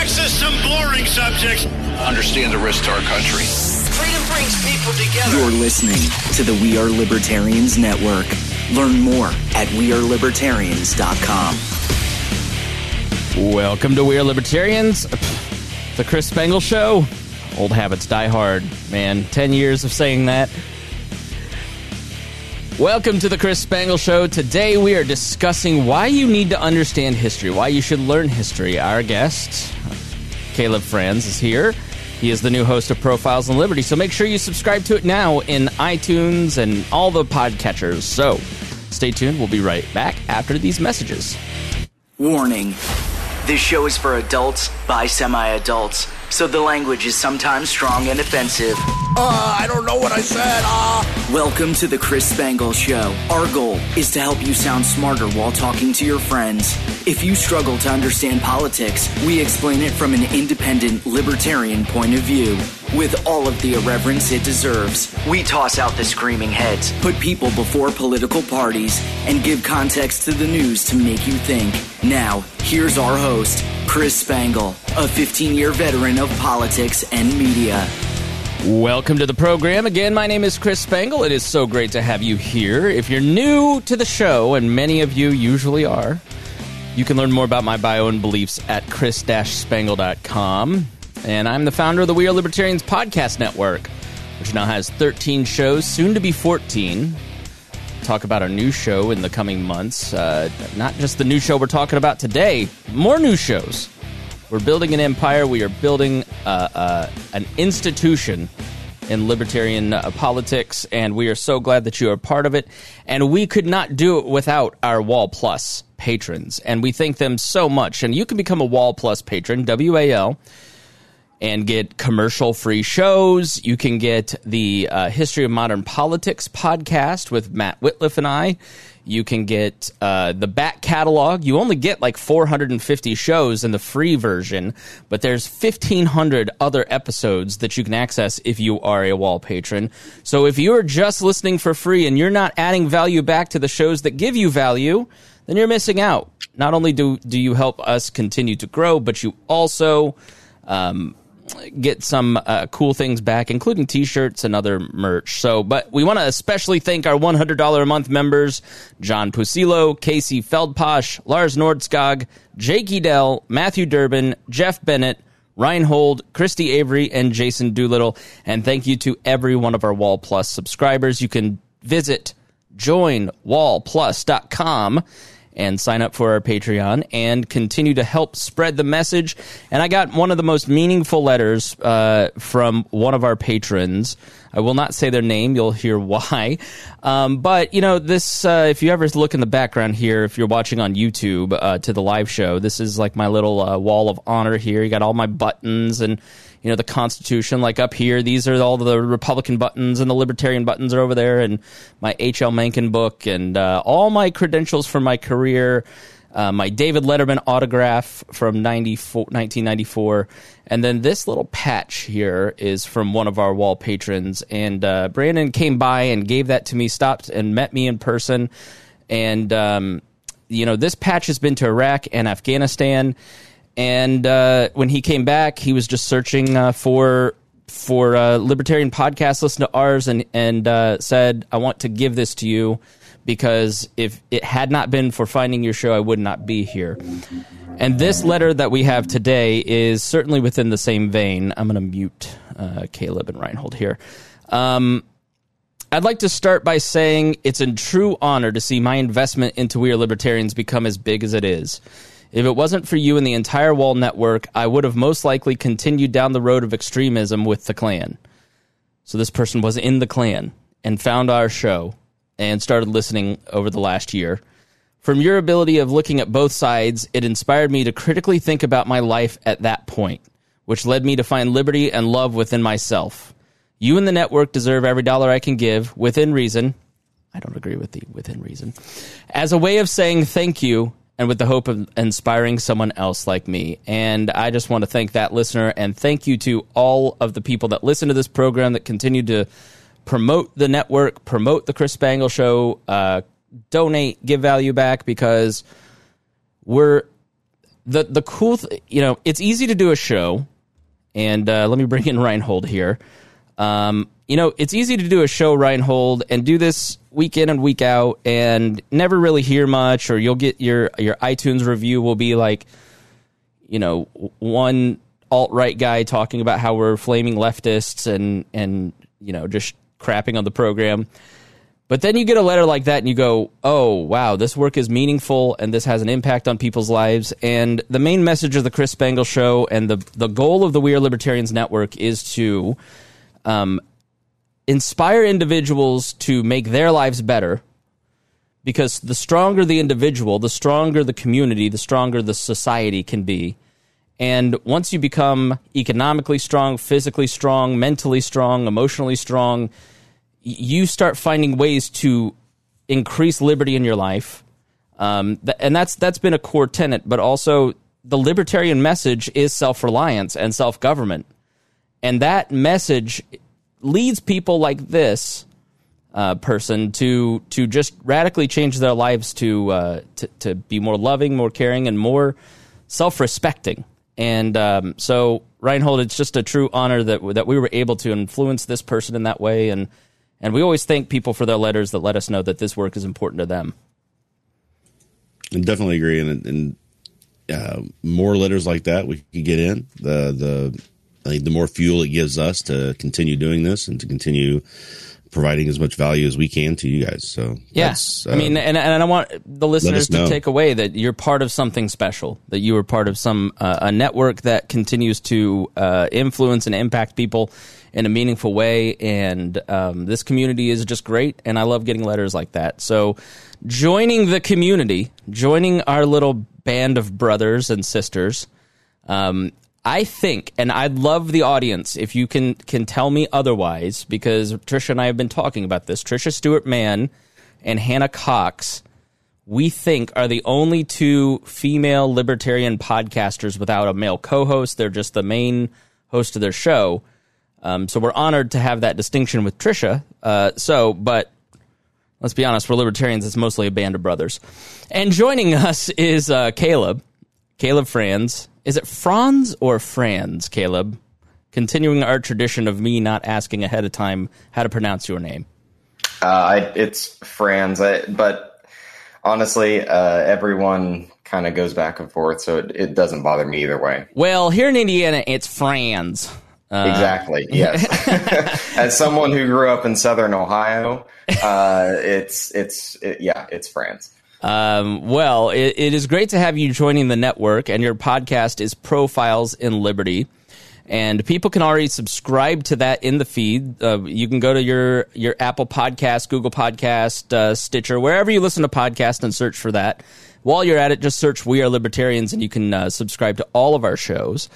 taxes some boring subjects. Understand the risk to our country. Freedom brings people together. You're listening to the We Are Libertarians Network. Learn more at WeareLibertarians.com. Welcome to We Are Libertarians, the Chris Spangle Show. Old habits die hard, man. 10 years of saying that. Welcome to the Chris Spangle Show. Today we are discussing why you need to understand history, why you should learn history. Our guest, Caleb Franz, is here. He is the new host of Profiles in Liberty, so make sure you subscribe to it now in iTunes and all the podcatchers. So stay tuned. We'll be right back after these messages. Warning this show is for adults by semi adults, so the language is sometimes strong and offensive. Uh, I don't know what I said. Uh. Welcome to the Chris Spangle Show. Our goal is to help you sound smarter while talking to your friends. If you struggle to understand politics, we explain it from an independent, libertarian point of view. With all of the irreverence it deserves, we toss out the screaming heads, put people before political parties, and give context to the news to make you think. Now, here's our host, Chris Spangle, a 15 year veteran of politics and media. Welcome to the program. Again, my name is Chris Spangle. It is so great to have you here. If you're new to the show, and many of you usually are, you can learn more about my bio and beliefs at chris-spangle.com. And I'm the founder of the We Are Libertarians podcast network, which now has 13 shows, soon to be 14. Talk about our new show in the coming months. Uh, not just the new show we're talking about today, more new shows. We're building an empire. We are building uh, uh, an institution in libertarian uh, politics, and we are so glad that you are part of it. And we could not do it without our Wall Plus patrons, and we thank them so much. And you can become a Wall Plus patron, W A L, and get commercial free shows. You can get the uh, History of Modern Politics podcast with Matt Whitliff and I. You can get uh, the back catalog. You only get like 450 shows in the free version, but there's 1,500 other episodes that you can access if you are a wall patron. So if you're just listening for free and you're not adding value back to the shows that give you value, then you're missing out. Not only do do you help us continue to grow, but you also um, get some uh, cool things back, including T-shirts and other merch. So, but we want to especially thank our $100 a month members: John Pusilo, Casey Feldposh, Lars Nordskog, Jake Edel, Matthew Durbin, Jeff Bennett. Rhinehold, Christy Avery, and Jason Doolittle. And thank you to every one of our Wall Plus subscribers. You can visit joinwallplus.com and sign up for our Patreon and continue to help spread the message. And I got one of the most meaningful letters uh, from one of our patrons. I will not say their name. You'll hear why. Um, but, you know, this, uh, if you ever look in the background here, if you're watching on YouTube uh, to the live show, this is like my little uh, wall of honor here. You got all my buttons and you know the Constitution. Like up here, these are all the Republican buttons, and the Libertarian buttons are over there, and my H.L. Mencken book, and uh, all my credentials for my career. Uh, my David Letterman autograph from 1994. And then this little patch here is from one of our wall patrons. And uh, Brandon came by and gave that to me, stopped and met me in person. And, um, you know, this patch has been to Iraq and Afghanistan. And uh, when he came back, he was just searching uh, for for uh, libertarian podcasts. Listen to ours, and and uh, said, "I want to give this to you because if it had not been for finding your show, I would not be here." And this letter that we have today is certainly within the same vein. I'm going to mute uh, Caleb and Rhinehold here. Um, I'd like to start by saying it's a true honor to see my investment into We Are Libertarians become as big as it is. If it wasn't for you and the entire Wall network, I would have most likely continued down the road of extremism with the Klan. So this person was in the Klan and found our show and started listening over the last year. From your ability of looking at both sides, it inspired me to critically think about my life at that point, which led me to find liberty and love within myself. You and the network deserve every dollar I can give, within reason. I don't agree with the within reason. As a way of saying thank you and with the hope of inspiring someone else like me. And I just want to thank that listener and thank you to all of the people that listen to this program that continue to promote the network, promote the Chris Spangle Show, uh, donate, give value back because we're the the cool, th- you know, it's easy to do a show, and uh, let me bring in Rhinehold here. Um, you know, it's easy to do a show, Rhinehold, and do this week in and week out, and never really hear much, or you'll get your your iTunes review will be like, you know, one alt right guy talking about how we're flaming leftists and and you know just crapping on the program. But then you get a letter like that and you go, oh, wow, this work is meaningful and this has an impact on people's lives. And the main message of the Chris Spangle Show and the, the goal of the We Are Libertarians Network is to um, inspire individuals to make their lives better because the stronger the individual, the stronger the community, the stronger the society can be. And once you become economically strong, physically strong, mentally strong, emotionally strong, you start finding ways to increase liberty in your life. Um, and that's that's been a core tenet, but also the libertarian message is self reliance and self government, and that message leads people like this uh, person to to just radically change their lives to, uh, to to be more loving, more caring, and more self respecting. And um, so, Rhinehold, it's just a true honor that that we were able to influence this person in that way, and and we always thank people for their letters that let us know that this work is important to them. I definitely agree, and, and uh, more letters like that we could get in. The the I think the more fuel it gives us to continue doing this and to continue providing as much value as we can to you guys. So yeah, uh, I mean, and, and I want the listeners to take away that you're part of something special. That you are part of some uh, a network that continues to uh, influence and impact people in a meaningful way. And um, this community is just great, and I love getting letters like that. So joining the community, joining our little band of brothers and sisters. Um, I think, and I'd love the audience if you can can tell me otherwise, because Trisha and I have been talking about this. Trisha Stewart Mann and Hannah Cox, we think, are the only two female libertarian podcasters without a male co-host. They're just the main host of their show. Um, so we're honored to have that distinction with Trisha. Uh, so, but let's be honest, we're libertarians. It's mostly a band of brothers. And joining us is uh, Caleb, Caleb Franz. Is it Franz or Franz, Caleb? Continuing our tradition of me not asking ahead of time how to pronounce your name. Uh, I, it's Franz, I, but honestly, uh, everyone kind of goes back and forth, so it, it, doesn't bother me either way. Well, here in Indiana, it's Franz. Uh, exactly. Yes. As someone who grew up in Southern Ohio, uh, it's it's it, yeah, it's Franz. Um, well, it, it is great to have you joining the network, and your podcast is Profiles in Liberty. And people can already subscribe to that in the feed. Uh, you can go to your, your Apple Podcast, Google Podcast, uh, Stitcher, wherever you listen to podcasts, and search for that. While you're at it, just search "We Are Libertarians" and you can uh, subscribe to all of our shows.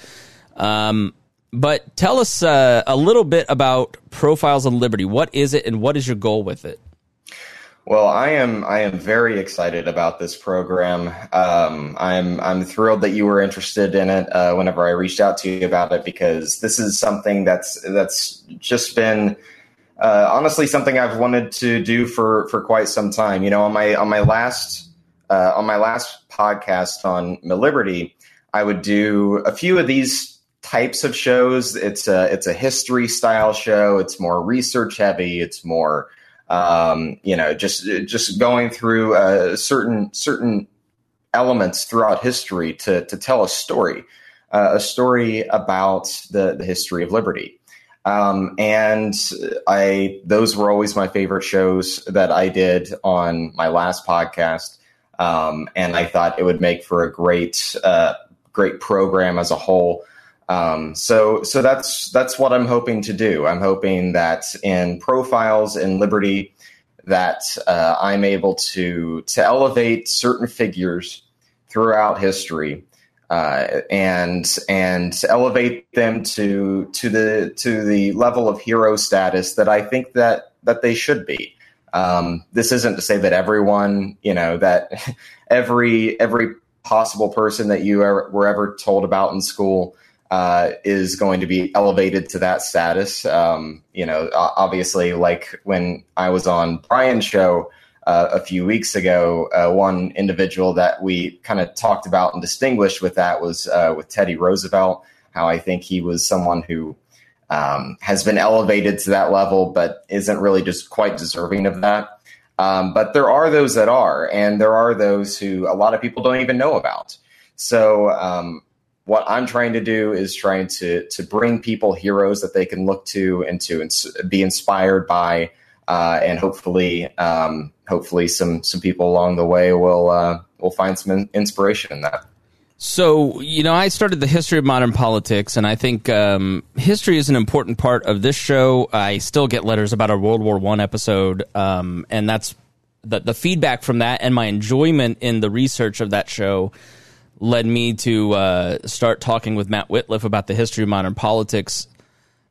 Um, but tell us uh, a little bit about Profiles in Liberty. What is it, and what is your goal with it? Well, I am I am very excited about this program. Um, I'm I'm thrilled that you were interested in it. Uh, whenever I reached out to you about it, because this is something that's that's just been uh, honestly something I've wanted to do for for quite some time. You know, on my on my last uh, on my last podcast on Liberty, I would do a few of these types of shows. It's a it's a history style show. It's more research heavy. It's more um, you know, just just going through uh, certain certain elements throughout history to to tell a story, uh, a story about the the history of liberty. Um, and I those were always my favorite shows that I did on my last podcast. Um, and I thought it would make for a great uh, great program as a whole. Um, so so that's that's what I'm hoping to do. I'm hoping that in profiles in Liberty that uh, I'm able to to elevate certain figures throughout history uh, and and elevate them to to the to the level of hero status that I think that that they should be. Um, this isn't to say that everyone, you know, that every every possible person that you ever, were ever told about in school uh, is going to be elevated to that status. Um, you know, obviously, like when I was on Brian's show, uh, a few weeks ago. Uh, one individual that we kind of talked about and distinguished with that was uh, with Teddy Roosevelt. How I think he was someone who um, has been elevated to that level, but isn't really just quite deserving of that. Um, but there are those that are, and there are those who a lot of people don't even know about. So um, what I'm trying to do is trying to to bring people heroes that they can look to and to ins- be inspired by, uh, and hopefully, um, hopefully, some some people along the way will uh, will find some inspiration in that. So, you know, I started the history of modern politics, and I think um, history is an important part of this show. I still get letters about our World War One episode, um, and that's the, the feedback from that and my enjoyment in the research of that show led me to uh, start talking with Matt Whitliff about the history of modern politics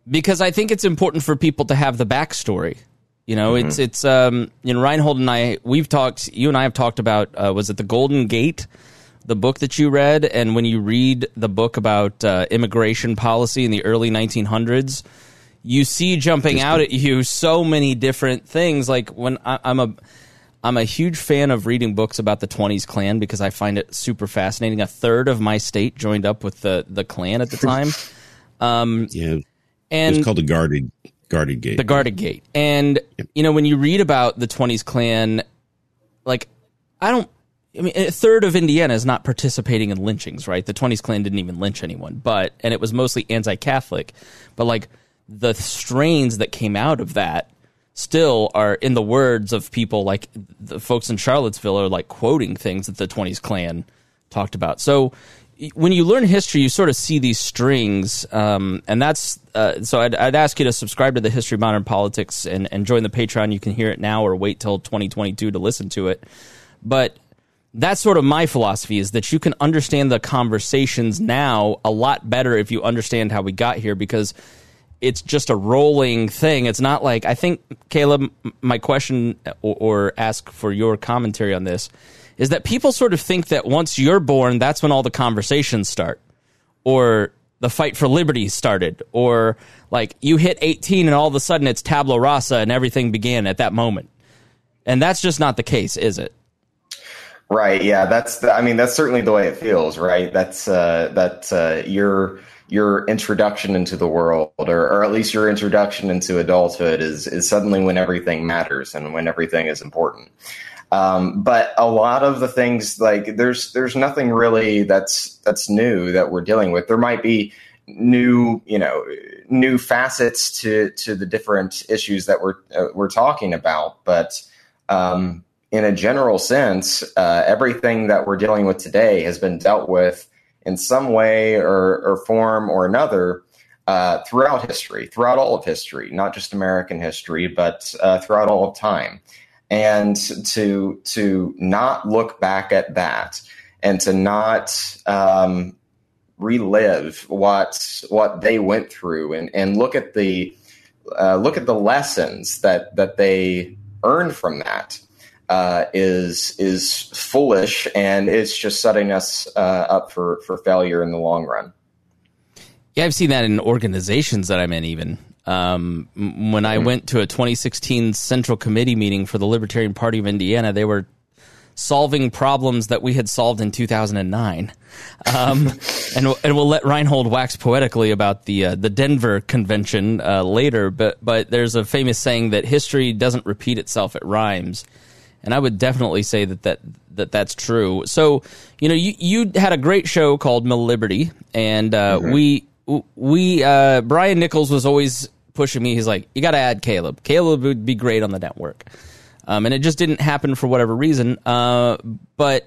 because I think it's important for people to have the backstory. You know, mm-hmm. it's it's um, you know Rhinehold and I we've talked. You and I have talked about uh, was it the Golden Gate, the book that you read, and when you read the book about uh, immigration policy in the early 1900s, you see jumping out at you so many different things. Like when I, I'm a I'm a huge fan of reading books about the 20s Klan because I find it super fascinating. A third of my state joined up with the the Klan at the time. Um, yeah, and it's called the guarded guarded gate. The guarded gate, and yep. you know when you read about the 20s Klan, like I don't. I mean, a third of Indiana is not participating in lynchings, right? The 20s Klan didn't even lynch anyone, but and it was mostly anti-Catholic. But like the strains that came out of that still are in the words of people like the folks in Charlottesville are like quoting things that the 20s Klan talked about. So when you learn history, you sort of see these strings, um, and that's uh, so. I'd, I'd, ask you to subscribe to the History of Modern Politics and, and join the Patreon. You can hear it now, or wait till 2022 to listen to it. But that's sort of my philosophy: is that you can understand the conversations now a lot better if you understand how we got here, because it's just a rolling thing. It's not like I think Caleb. My question or, or, ask for your commentary on this is that people sort of think that once you're born, that's when all the conversations start, or the fight for liberty started, or like you hit 18 and all of a sudden it's tabula rasa and everything began at that moment. And that's just not the case, is it? Right. Yeah. That's. The, I mean, that's certainly the way it feels. Right. That's uh, that uh, you're your introduction into the world or, or at least your introduction into adulthood is is suddenly when everything matters and when everything is important. Um, but a lot of the things like there's there's nothing really that's that's new that we're dealing with. There might be new you know new facets to to the different issues that we're uh, we're talking about but um, in a general sense uh, everything that we're dealing with today has been dealt with in some way or, or form or another uh, throughout history, throughout all of history, not just American history, but uh, throughout all of time. And to to not look back at that and to not um, relive what what they went through and, and look at the uh, look at the lessons that that they earned from that uh, is is foolish, and it's just setting us uh, up for for failure in the long run. Yeah, I've seen that in organizations that I'm in. Even um, when I mm-hmm. went to a 2016 Central Committee meeting for the Libertarian Party of Indiana, they were solving problems that we had solved in 2009. Um, and, and we'll let Rhinehold wax poetically about the uh, the Denver Convention uh, later. But but there's a famous saying that history doesn't repeat itself; it rhymes and I would definitely say that that, that that's true. So, you know, you you had a great show called Mill Liberty, and uh, mm-hmm. we we uh, Brian Nichols was always pushing me. He's like, you got to add Caleb. Caleb would be great on the network, um, and it just didn't happen for whatever reason. Uh, but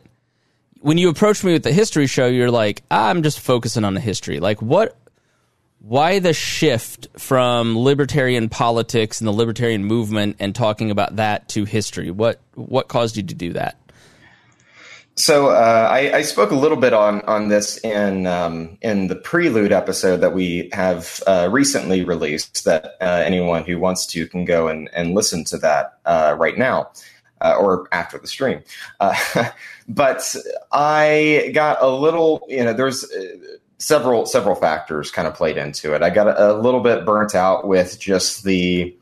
when you approached me with the history show, you're like, I'm just focusing on the history. Like, what why the shift from libertarian politics and the libertarian movement and talking about that to history? What what caused you to do that? So uh, I, I, spoke a little bit on on this in um, in the prelude episode that we have uh, recently released. That uh, anyone who wants to can go and, and listen to that uh, right now uh, or after the stream. Uh, but I got a little, you know, there's several several factors kind of played into it. I got a, a little bit burnt out with just the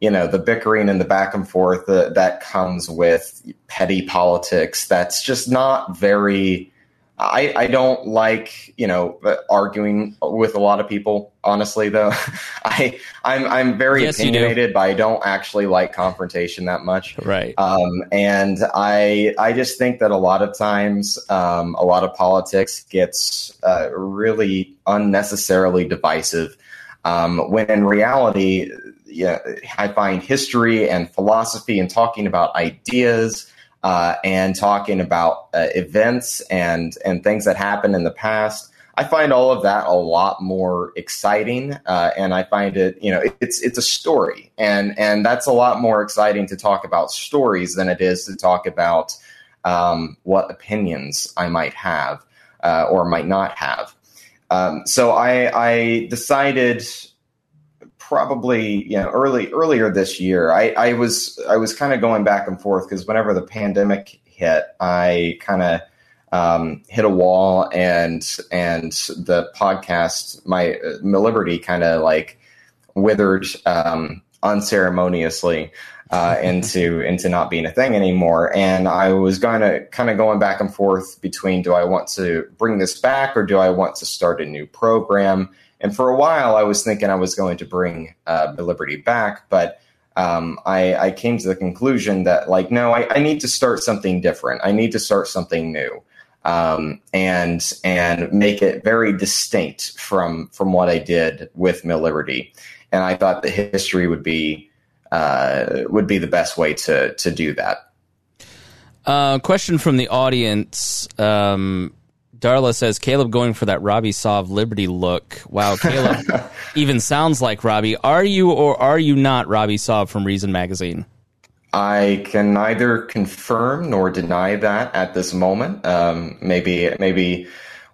you know the bickering and the back and forth that, that comes with petty politics. That's just not very. I, I don't like you know arguing with a lot of people. Honestly, though, I I'm I'm very Yes, opinionated, but I don't actually like confrontation that much. Right. Um, and I I just think that a lot of times um, a lot of politics gets uh, really unnecessarily divisive. Um, when in reality, yeah, I find history and philosophy and talking about ideas uh, and talking about uh, events and and things that happened in the past. I find all of that a lot more exciting, uh, and I find it, you know, it's it's a story, and and that's a lot more exciting to talk about stories than it is to talk about um, what opinions I might have uh, or might not have. Um, so I, I decided probably you know early earlier this year I, I was I was kind of going back and forth because whenever the pandemic hit I kind of um, hit a wall and and the podcast my my liberty kind of like withered um, unceremoniously uh, into into not being a thing anymore. And I was going to kind of going back and forth between do I want to bring this back or do I want to start a new program? And for a while, I was thinking I was going to bring uh, Liberty back, but um, I, I came to the conclusion that like no, I, I need to start something different. I need to start something new. Um, and and make it very distinct from from what I did with Mill Liberty, and I thought the history would be uh, would be the best way to to do that. Uh, question from the audience. Um, Darla says Caleb going for that Robby Soave Liberty look. Wow, Caleb even sounds like Robby. Are you or are you not Robby Soave from Reason Magazine? I can neither confirm nor deny that at this moment. Um, maybe maybe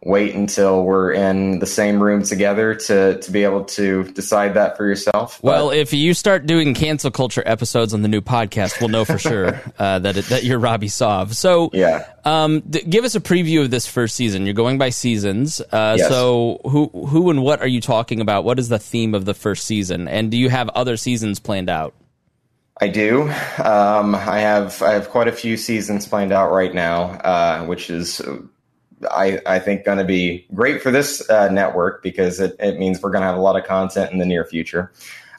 wait until we're in the same room together to to be able to decide that for yourself. But- Well, if you start doing cancel culture episodes on the new podcast, we'll know for sure uh, that it, that you're Robby Soave. So, yeah. um, th- give us a preview of this first season. You're going by seasons. Uh, Yes. So, who who and what are you talking about? What is the theme of the first season? And do you have other seasons planned out? I do. Um, I have I have quite a few seasons planned out right now, uh, which is I I think going to be great for this uh, network because it, it means we're going to have a lot of content in the near future.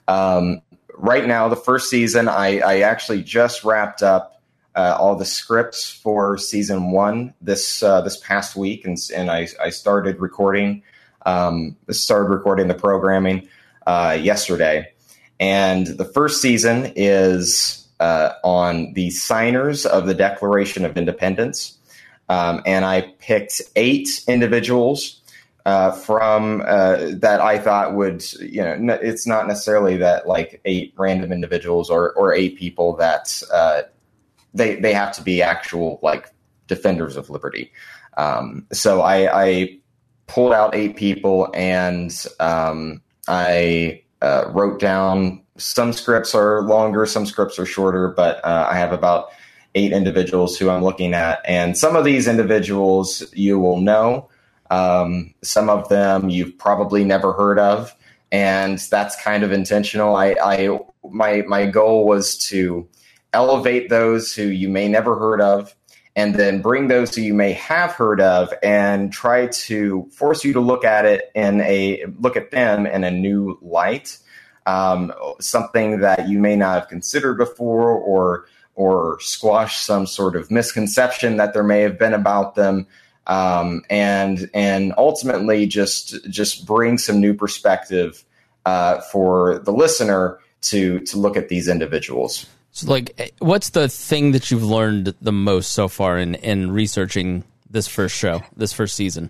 Um, right now, the first season, I, I actually just wrapped up uh, all the scripts for season one this uh, this past week, and and I I started recording um, started recording the programming uh, yesterday. And the first season is uh, on the signers of the Declaration of Independence. Um, and I picked eight individuals uh, from uh, that I thought would, you know, n- it's not necessarily that like eight random individuals or, or eight people that uh, they, they have to be actual like defenders of liberty. Um, so I, I pulled out eight people and um, I uh, wrote down some scripts are longer, some scripts are shorter, but uh, I have about eight individuals who I'm looking at. And some of these individuals you will know, um, some of them you've probably never heard of. And that's kind of intentional. I, I my my goal was to elevate those who you may never heard of and then bring those who you may have heard of and try to force you to look at it in a look at them in a new light um, something that you may not have considered before or or squash some sort of misconception that there may have been about them um, and and ultimately just just bring some new perspective uh, for the listener to to look at these individuals So, like, what's the thing that you've learned the most so far in in researching this first show, this first season?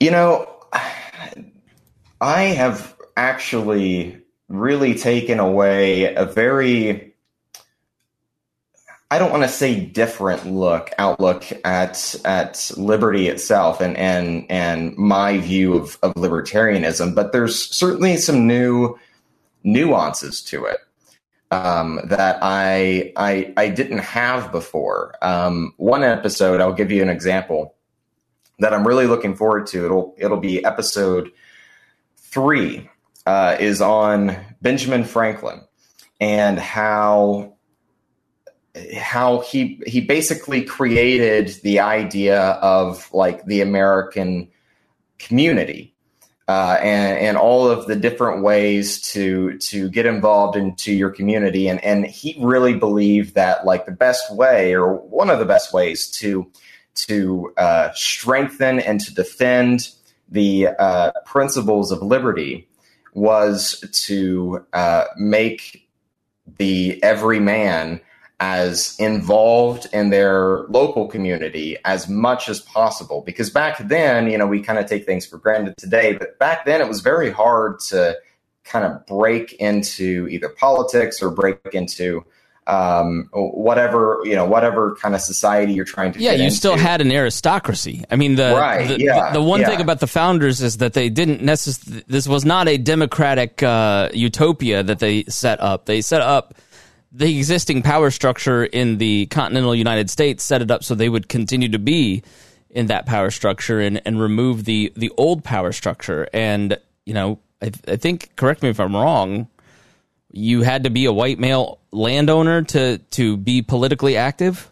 You know, I have actually really taken away a very I don't want to say different look outlook at at liberty itself and and and my view of, of libertarianism, but there's certainly some new nuances to it um, that I, I I didn't have before. Um, one episode, I'll give you an example that I'm really looking forward to. It'll it'll be episode three. Uh, is on Benjamin Franklin, and how how he he basically created the idea of like the American community uh, and and all of the different ways to to get involved into your community. And and he really believed that like the best way or one of the best ways to to uh, strengthen and to defend the uh, principles of liberty was to uh, make the every man as involved in their local community as much as possible. Because back then, you know, we kind of take things for granted today, but back then it was very hard to kind of break into either politics or break into um, whatever you know, whatever kind of society you're trying to. Yeah, you into. still had an aristocracy. I mean, the Right, the, yeah, the, the one yeah. thing about the founders is that they didn't necessarily. This was not a democratic uh, utopia that they set up. They set up the existing power structure in the continental United States. Set it up so they would continue to be in that power structure and and remove the the old power structure. And you know, I, I think correct me if I'm wrong. You had to be a white male landowner to to be politically active.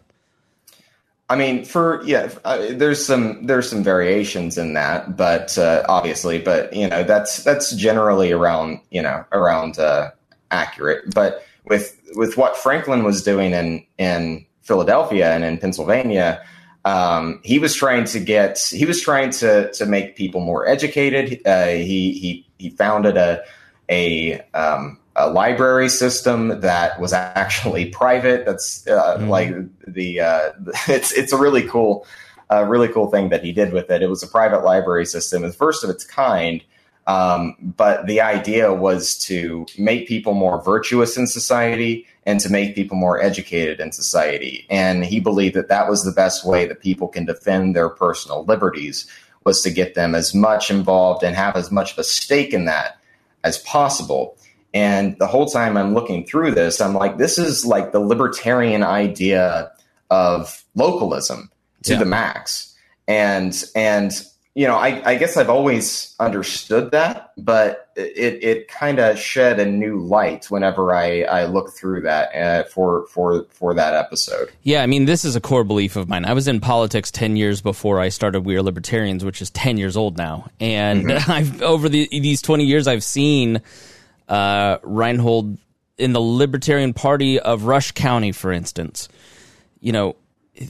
I mean, for yeah, uh, there's some there's some variations in that, but uh, obviously, but you know, that's that's generally around you know around uh, accurate. But with with what Franklin was doing in in Philadelphia and in Pennsylvania, um, he was trying to get he was trying to to make people more educated. Uh, he he he founded a a um, a library system that was actually private. That's uh, like the uh, it's it's a really cool, uh, really cool thing that he did with it. It was a private library system, the first of its kind. Um, but the idea was to make people more virtuous in society and to make people more educated in society. And he believed that that was the best way that people can defend their personal liberties was to get them as much involved and have as much of a stake in that as possible. And the whole time I'm looking through this, I'm like, this is like the libertarian idea of localism to Yeah. the max. And and you know, I, I guess I've always understood that, but it it kind of shed a new light whenever I, I look through that uh, for for for that episode. Yeah, I mean, this is a core belief of mine. I was in politics 10 years before I started We Are Libertarians, which is 10 years old now. And I've over the, these 20 years, I've seen uh, Rhinehold in the Libertarian Party of Rush County, for instance. You know,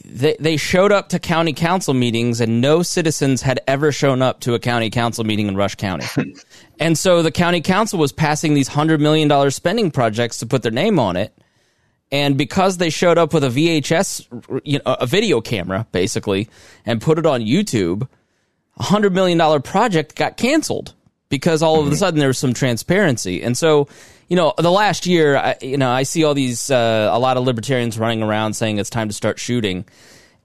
they, they showed up to county council meetings and no citizens had ever shown up to a county council meeting in Rush County. and so the county council was passing these $100 million spending projects to put their name on it and because they showed up with a VHS, you know, a video camera basically, and put it on YouTube, a hundred million dollar project got canceled because all of a mm-hmm. sudden there was some transparency. And so, you know, the last year, I, you know, I see all these uh, a lot of libertarians running around saying it's time to start shooting.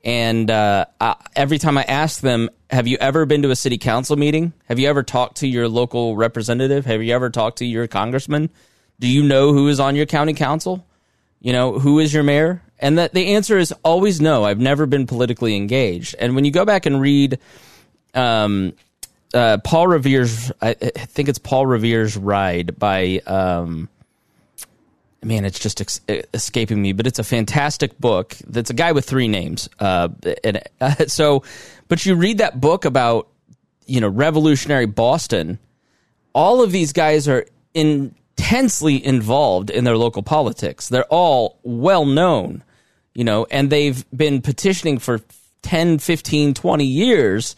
And uh, I, every time I ask them, "Have you ever been to a city council meeting? Have you ever talked to your local representative? Have you ever talked to your congressman? Do you know who is on your county council?" you know who is your mayor and that the answer is always no i've never been politically engaged and when you go back and read um, uh, paul revere's I, I think it's paul revere's ride by um, man it's just ex- escaping me but it's a fantastic book that's a guy with three names uh, and uh, so but you read that book about you know revolutionary boston all of these guys are intensely involved in their local politics. They're all well known, you know, and they've been petitioning for 10, 15, 20 years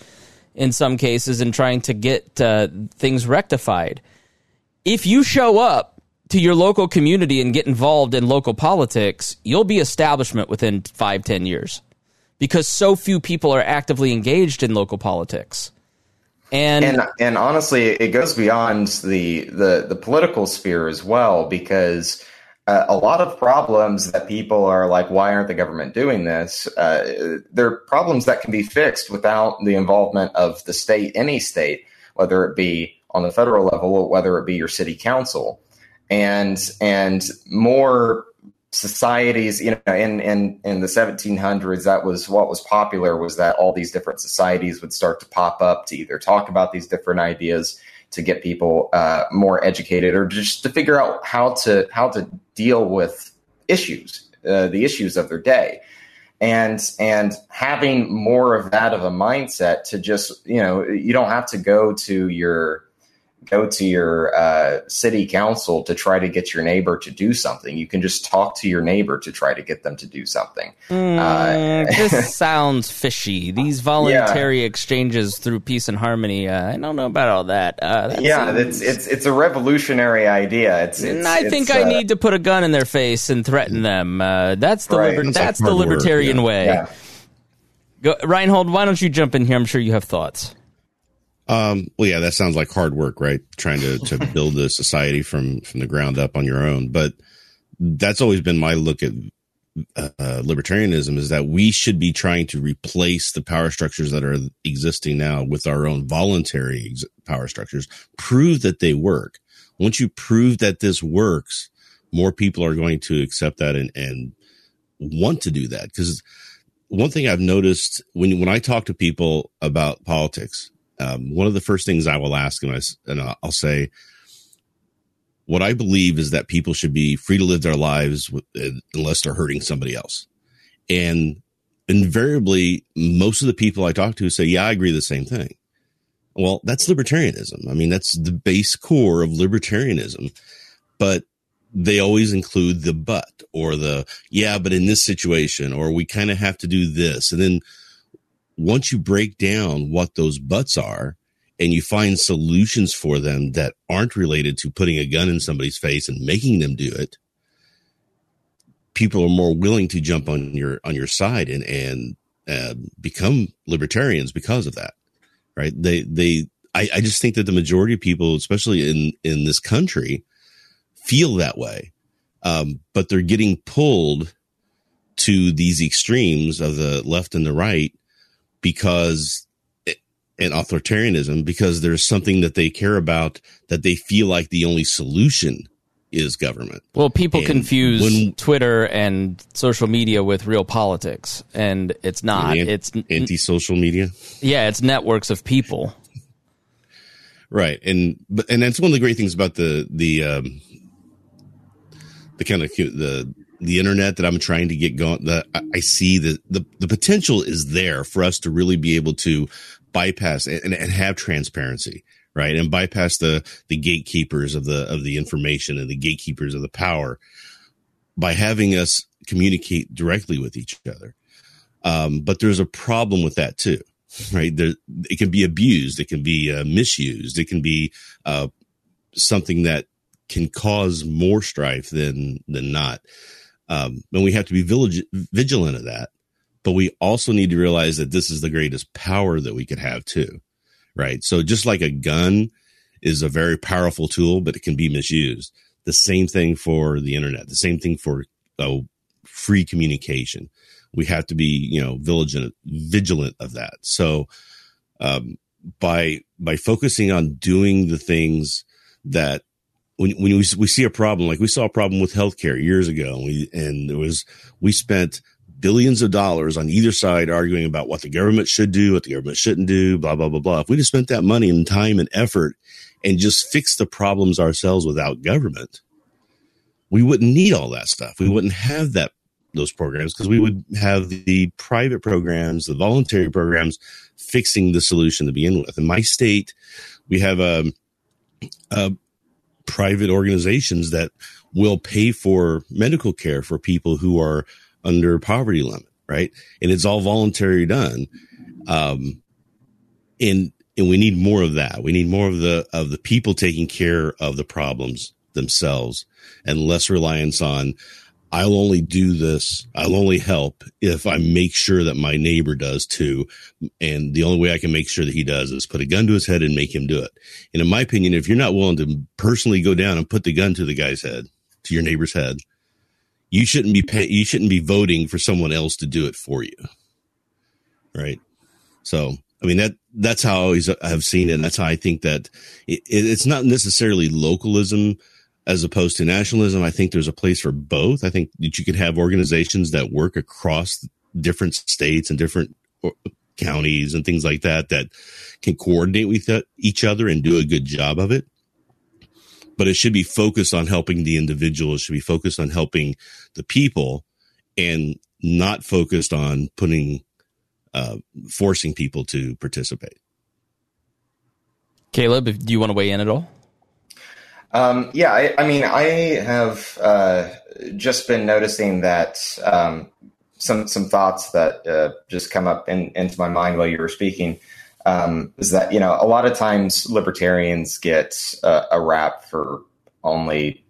in some cases and trying to get uh, things rectified. If you show up to your local community and get involved in local politics, you'll be establishment within five, ten years because so few people are actively engaged in local politics. And, and and honestly, it goes beyond the the the political sphere as well because uh, a lot of problems that people are like, why aren't the government doing this? Uh, they're problems that can be fixed without the involvement of the state, any state, whether it be on the federal level or whether it be your city council, and and more societies you know in in in the 1700s that was what was popular was that all these different societies would start to pop up to either talk about these different ideas to get people uh, more educated or just to figure out how to how to deal with issues, uh, the issues of their day. And and having more of that of a mindset to just you know you don't have to go to your go to your uh, city council to try to get your neighbor to do something. You can just talk to your neighbor to try to get them to do something. Mm, uh, this sounds fishy. These voluntary yeah. exchanges through peace and harmony. Uh, I don't know about all that. Uh, yeah, it's it's it's a revolutionary idea. It's, it's I think I uh, need to put a gun in their face and threaten them. Uh, that's the right. liber- that's like the libertarian yeah. way. Yeah. Go, Rhinehold, why don't you jump in here? I'm sure you have thoughts. Um, well, yeah, that sounds like hard work, right? Trying to, to build a society from, from the ground up on your own. But that's always been my look at uh, libertarianism is that we should be trying to replace the power structures that are existing now with our own voluntary ex- power structures, prove that they work. Once you prove that this works, more people are going to accept that and, and want to do that. Because one thing I've noticed when, when I talk to people about politics, um, one of the first things I will ask, and, I'll say, what I believe is that people should be free to live their lives unless they're hurting somebody else. And invariably, most of the people I talk to say, yeah, I agree the same thing. Well, that's libertarianism. I mean, that's the base core of libertarianism, but they always include the but or the, yeah, but in this situation, or we kind of have to do this. And then once you break down what those butts are and you find solutions for them that aren't related to putting a gun in somebody's face and making them do it, people are more willing to jump on your on your side and and uh, become libertarians because of that. Right? They they I, I just think that the majority of people, especially in in this country, feel that way, um, but they're getting pulled to these extremes of the left and the right because and authoritarianism because there's something that they care about that they feel like the only solution is government. Well, people and confuse when, Twitter and social media with real politics, and it's not. It's anti-social media. Yeah, it's networks of people. Right, and and that's one of the great things about the the um, the kind of the the internet that I'm trying to get going. That I see the, the, the potential is there for us to really be able to bypass and, and have transparency, right? And bypass the, the gatekeepers of the, of the information and the gatekeepers of the power by having us communicate directly with each other. Um, but there's a problem with that too, right? There, it can be abused. It can be uh, misused. It can be, uh, something that can cause more strife than, than not. Um, and we have to be vigilant of that. But we also need to realize that this is the greatest power that we could have too. Right. So just like a gun is a very powerful tool, but it can be misused. The same thing for the internet, the same thing for uh, free communication. We have to be, you know, vigilant, vigilant of that. So, um, by, by focusing on doing the things that when, when we, we see a problem, like we saw a problem with healthcare years ago, and, we, and there was, we spent billions of dollars on either side arguing about what the government should do, what the government shouldn't do, blah, blah, blah, blah. If we just spent that money and time and effort and just fix the problems ourselves without government, we wouldn't need all that stuff. We wouldn't have that, those programs because we would have the private programs, the voluntary programs fixing the solution to begin with. In my state, we have um, a, a private organizations that will pay for medical care for people who are under poverty limit, right? And it's all voluntary done. Um, and, and we need more of that. We need more of the, of the people taking care of the problems themselves and less reliance on, I'll only do this. I'll only help if I make sure that my neighbor does too. And the only way I can make sure that he does is put a gun to his head and make him do it. And in my opinion, if you're not willing to personally go down and put the gun to the guy's head, to your neighbor's head, you shouldn't be pay- you shouldn't be voting for someone else to do it for you. Right. So, I mean, that, that's how I always have seen it. And that's how I think that it, it's not necessarily localism as opposed to nationalism. I think there's a place for both. I think that you could have organizations that work across different states and different counties and things like that that can coordinate with each other and do a good job of it. But it should be focused on helping the individual. It should be focused on helping the people and not focused on putting, uh, forcing people to participate. Caleb, do you want to weigh in at all? Um, yeah, I, I, mean, I have uh, just been noticing that um, some some thoughts that uh, just come up in, into my mind while you were speaking um, is that you know a lot of times libertarians get a, a rap for only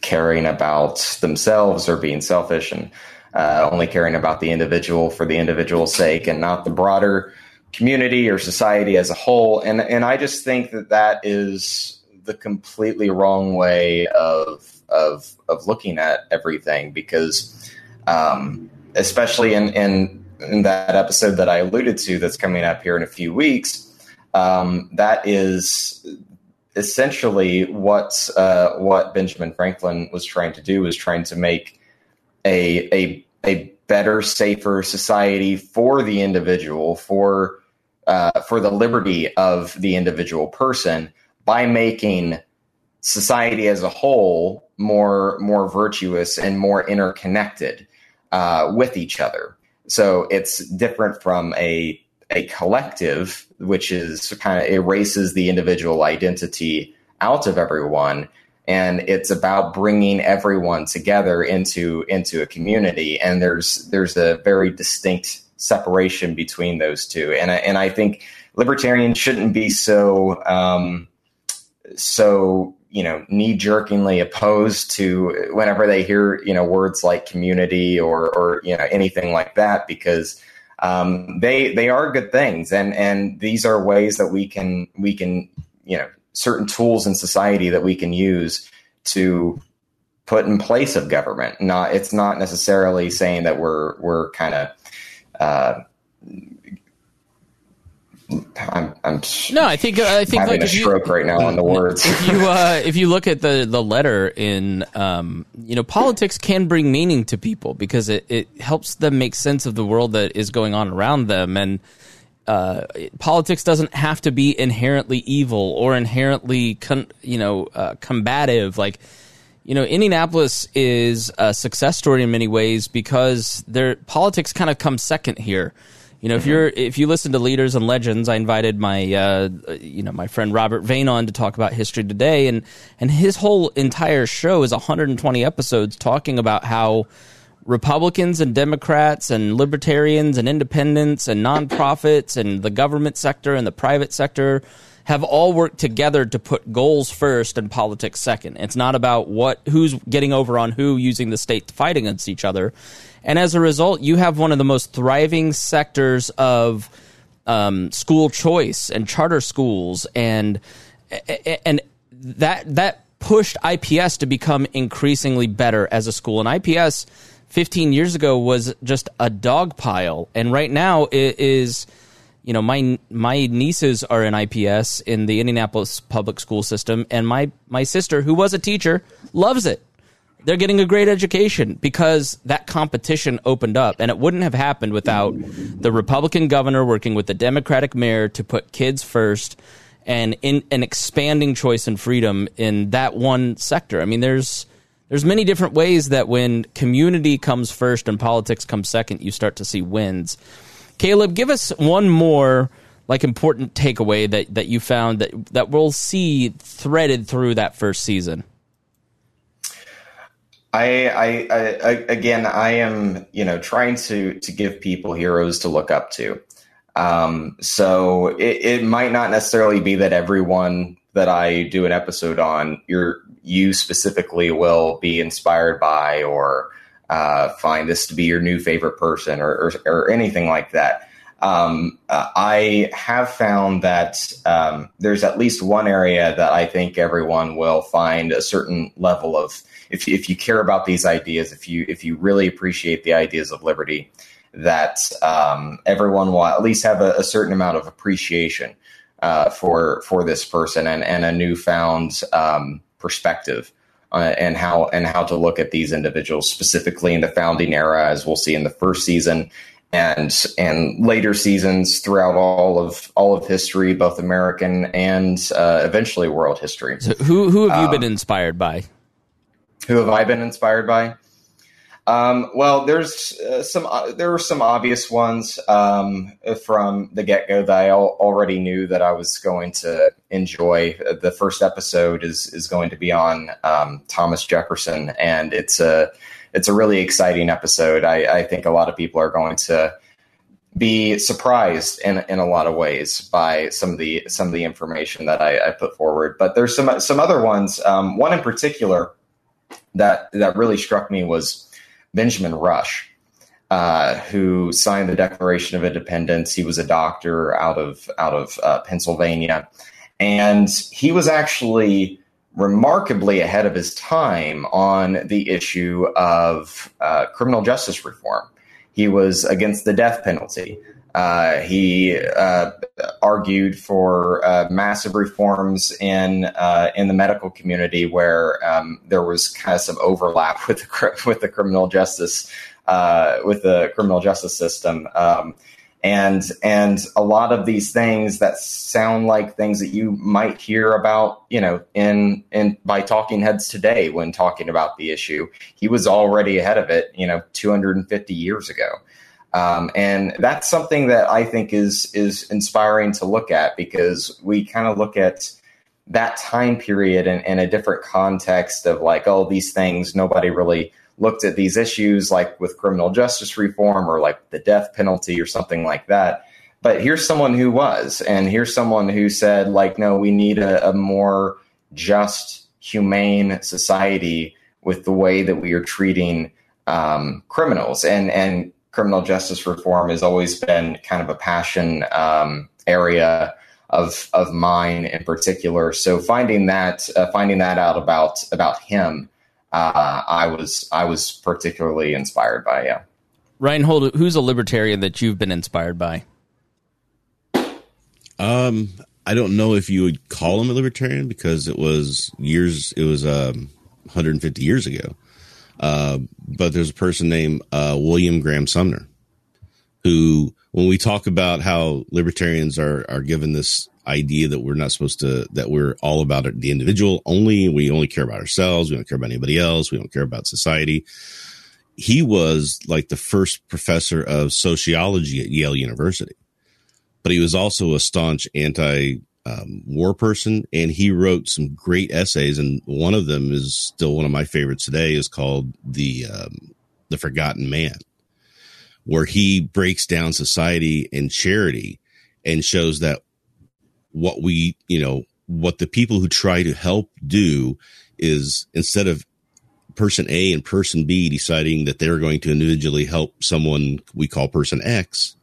caring about themselves or being selfish and uh, only caring about the individual for the individual's sake and not the broader community or society as a whole. And and I just think that that is the completely wrong way of of of looking at everything because um, especially in, in in that episode that I alluded to that's coming up here in a few weeks, um, that is essentially what uh, what Benjamin Franklin was trying to do was trying to make a a a better, safer society for the individual, for uh, for the liberty of the individual person by making society as a whole more more virtuous and more interconnected uh, with each other. So it's different from a a collective, which is kind of erases the individual identity out of everyone, and it's about bringing everyone together into into a community. And there's there's a very distinct separation between those two, and I, and I think libertarians shouldn't be so um, so you know knee jerkingly opposed to whenever they hear you know words like community or or you know anything like that because um, they they are good things. And and these are ways that we can we can you know certain tools in society that we can use to put in place of government. Not it's not necessarily saying that we're we're kind of uh, I'm, I'm no, I think I think having like a stroke you, right now on the words. if you uh, if you look at the the letter in um, you know politics can bring meaning to people because it, it helps them make sense of the world that is going on around them. And uh, politics doesn't have to be inherently evil or inherently con- you know uh, combative. Like you know Indianapolis is a success story in many ways because their politics kind of comes second here you know, if you're if you listen to Leaders and Legends, I invited my uh, you know my friend Robert Vane on to talk about history today, and and his whole entire show is 120 episodes talking about how Republicans and Democrats and libertarians and independents and nonprofits and the government sector and the private sector have all worked together to put goals first and politics second. It's not about what who's getting over on who using the state to fight against each other. And as a result, you have one of the most thriving sectors of um, school choice and charter schools, and and that that pushed IPS to become increasingly better as a school. And IPS 15 years ago was just a dog pile, and right now it is. You know, my my nieces are in IPS in the Indianapolis public school system, and my my sister, who was a teacher, loves it they're getting a great education because that competition opened up and it wouldn't have happened without the republican governor working with the democratic mayor to put kids first and in an expanding choice and freedom in that one sector. I mean there's there's many different ways that when community comes first and politics comes second you start to see wins. Caleb give us one more like important takeaway that, that you found that that we'll see threaded through that first season I, I, I, again, I am, you know, trying to to give people heroes to look up to. Um, so it, it might not necessarily be that everyone that I do an episode on, you're you specifically will be inspired by or uh, find this to be your new favorite person or or, or anything like that. Um, uh, I have found that um, there's at least one area that I think everyone will find a certain level of if if you care about these ideas, if you if you really appreciate the ideas of liberty, that um, everyone will at least have a, a certain amount of appreciation uh, for for this person and and a newfound um, perspective. Uh, and how and how to look at these individuals specifically in the founding era, as we'll see in the first season, and and later seasons throughout all of all of history, both American and uh, eventually world history. So who who have you um, been inspired by? Who have I been inspired by? Um, well, there's uh, some uh, there were some obvious ones um, from the get go that I al- already knew that I was going to enjoy. The first episode is is going to be on um, Thomas Jefferson, and it's a it's a really exciting episode. I, I think a lot of people are going to be surprised in in a lot of ways by some of the some of the information that I, I put forward. But there's some some other ones. Um, one in particular that that really struck me was Benjamin Rush, uh, who signed the Declaration of Independence. He was a doctor out of out of uh, Pennsylvania, and he was actually remarkably ahead of his time on the issue of uh, criminal justice reform. He was against the death penalty. Uh, he uh, argued for uh, massive reforms in uh, in the medical community, where um, there was kind of some overlap with the, with the criminal justice uh, with the criminal justice system, um, and and a lot of these things that sound like things that you might hear about, you know, in in by talking heads today when talking about the issue. He was already ahead of it, you know, 250 years ago. Um, and that's something that I think is is inspiring to look at because we kind of look at that time period in, in, a different context of like, oh, these things nobody really looked at these issues like with criminal justice reform or like the death penalty or something like that. But here's someone who was, and here's someone who said, like, no, we need a, a more just, humane society with the way that we are treating um, criminals. And and criminal justice reform has always been kind of a passion um, area of of mine in particular. So finding that uh, finding that out about about him, uh, I was I was particularly inspired by. Yeah, Rhinehold, who's a libertarian that you've been inspired by? Um, I don't know if you would call him a libertarian because it was years. It was um, 150 years ago. Uh, but there's a person named uh, William Graham Sumner, who, when we talk about how libertarians are are given this idea that we're not supposed to, that we're all about the individual only, we only care about ourselves, we don't care about anybody else, we don't care about society. He was like the first professor of sociology at Yale University, but he was also a staunch anti um, war person, and he wrote some great essays. And one of them is still one of my favorites today. is called the um, the Forgotten Man, where he breaks down society and charity and shows that what we you know what the people who try to help do is instead of person A and person B deciding that they're going to individually help someone we call person X,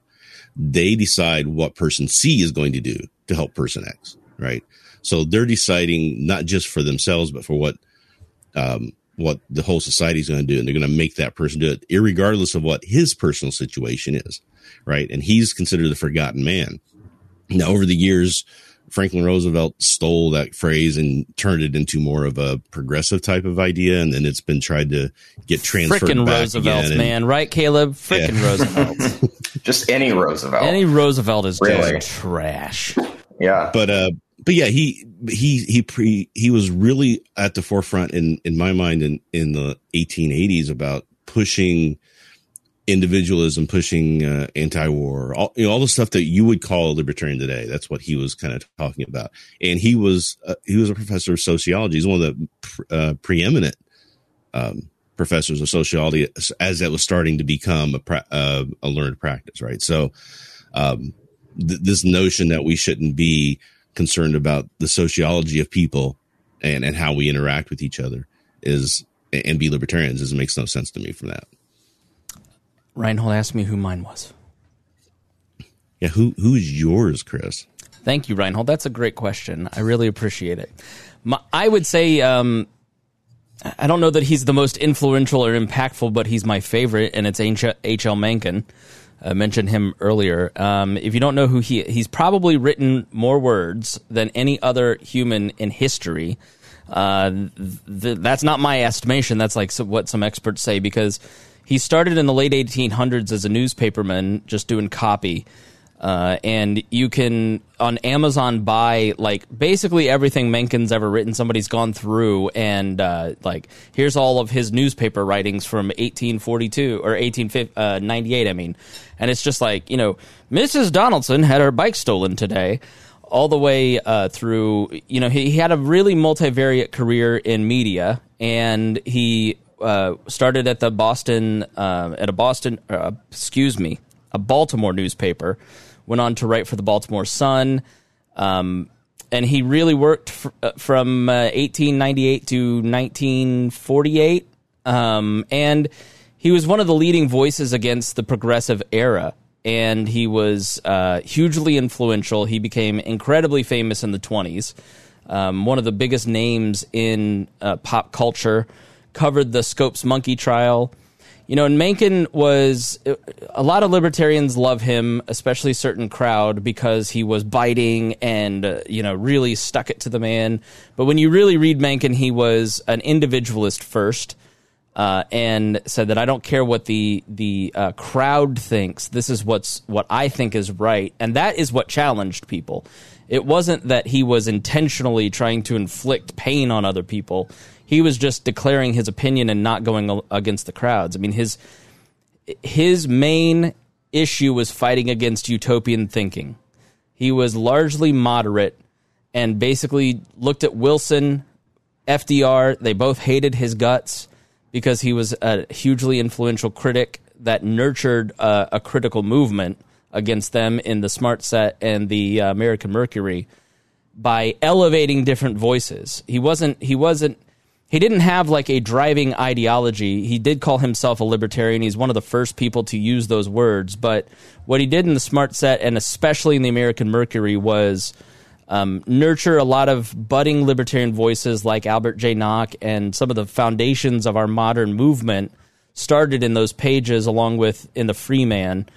they decide what person C is going to do to help person X, right? So they're deciding not just for themselves, but for what um, what the whole society is going to do, and they're going to make that person do it, regardless of what his personal situation is, right? And he's considered the forgotten man. Now, over the years, Franklin Roosevelt stole that phrase and turned it into more of a progressive type of idea, and then it's been tried to get transferred. Frickin' back Roosevelt, again. man, right, Caleb? Frickin' Yeah. Roosevelt. just any Roosevelt. Any Roosevelt is Really? just trash. yeah, but uh but yeah he he he pre he was really at the forefront in in my mind in in the 1880s about pushing individualism pushing uh, anti-war all you know all the stuff that you would call a libertarian today that's what he was kind of talking about. And he was uh, he was a professor of sociology. He's one of the pr- uh, preeminent um, professors of sociology as that was starting to become a pra- uh, a learned practice right? So um, th- this notion that we shouldn't be concerned about the sociology of people and, and how we interact with each other is and be libertarians is makes no sense to me from that. Rhinehold asked me who mine was. Yeah, who who's yours, Chris? Thank you, Rhinehold. That's a great question. I really appreciate it. My, I would say um, I don't know that he's the most influential or impactful, but he's my favorite, and it's H.L. Mencken. I mentioned him earlier. Um, if you don't know who he, he's probably written more words than any other human in history. Uh, th- that's not my estimation. That's like so- what some experts say because he started in the late 1800s as a newspaperman, just doing copy. Uh, and you can on Amazon buy like basically everything Mencken's ever written. Somebody's gone through and uh, like here's all of his newspaper writings from 1842 or 1898. Uh, I mean, and it's just like you know, Mrs. Donaldson had her bike stolen today. All the way uh, through, you know, he, he had a really multivariate career in media, and he uh, started at the Boston uh, at a Boston, uh, excuse me, a Baltimore newspaper. Went on to write for the Baltimore Sun, um, and he really worked fr- uh, from 1898 uh, to 1948. Um, and he was one of the leading voices against the progressive era. And he was uh, hugely influential. He became incredibly famous in the 20s. Um, one of the biggest names in pop culture covered the Scopes monkey trial. You know, and Mencken was a lot of libertarians love him, especially certain crowd, because he was biting and uh, you know really stuck it to the man. But when you really read Mencken, he was an individualist first, uh, and said that I don't care what the the uh, crowd thinks. This is what's what I think is right, and that is what challenged people. It wasn't that he was intentionally trying to inflict pain on other people he was just declaring his opinion and not going against the crowds. I mean, his his main issue was fighting against utopian thinking. He was largely moderate and basically looked at Wilson, FDR. They both hated his guts because he was a hugely influential critic that nurtured a critical movement against them in the Smart Set and the uh, American Mercury by elevating different voices. He wasn't he wasn't he didn't have like a driving ideology. He did call himself a libertarian. He's one of the first people to use those words. But what he did in the Smart Set and especially in the American Mercury was um, nurture a lot of budding libertarian voices like Albert J. Nock and some of the foundations of our modern movement started in those pages, along with in the Freeman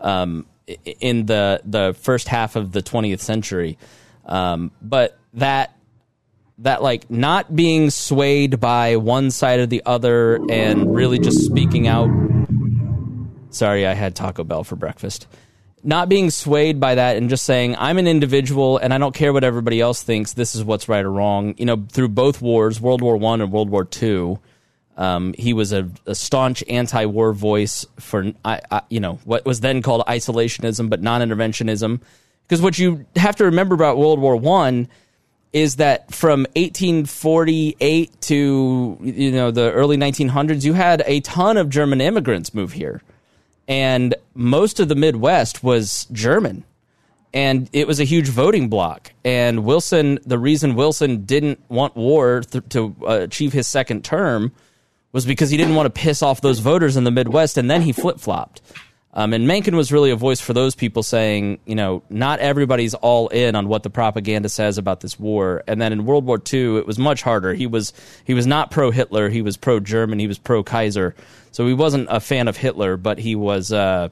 um, in the the first half of the 20th century. Um, but that that like not being swayed by one side or the other and really just speaking out. Sorry i had taco bell for breakfast. Not being swayed by that and just saying i'm an individual and i don't care what everybody else thinks. This is what's right or wrong. You know through both wars world war one and world war two um, he was a, a, staunch anti-war voice for I, I, you know what was then called isolationism but non-interventionism. Because what you have to remember about world war one is that from 1848 to you know the early 1900s, you had a ton of German immigrants move here, and most of the Midwest was German, and it was a huge voting bloc. And Wilson, the reason Wilson didn't want war th- to uh, achieve his second term was because he didn't want to piss off those voters in the Midwest, and then he flip flopped. Um, and Mencken was really a voice for those people saying, you know, not everybody's all in on what the propaganda says about this war. And then in World War II, it was much harder. He was he was not pro Hitler. He was pro German. He was pro Kaiser. So he wasn't a fan of Hitler, but he was uh,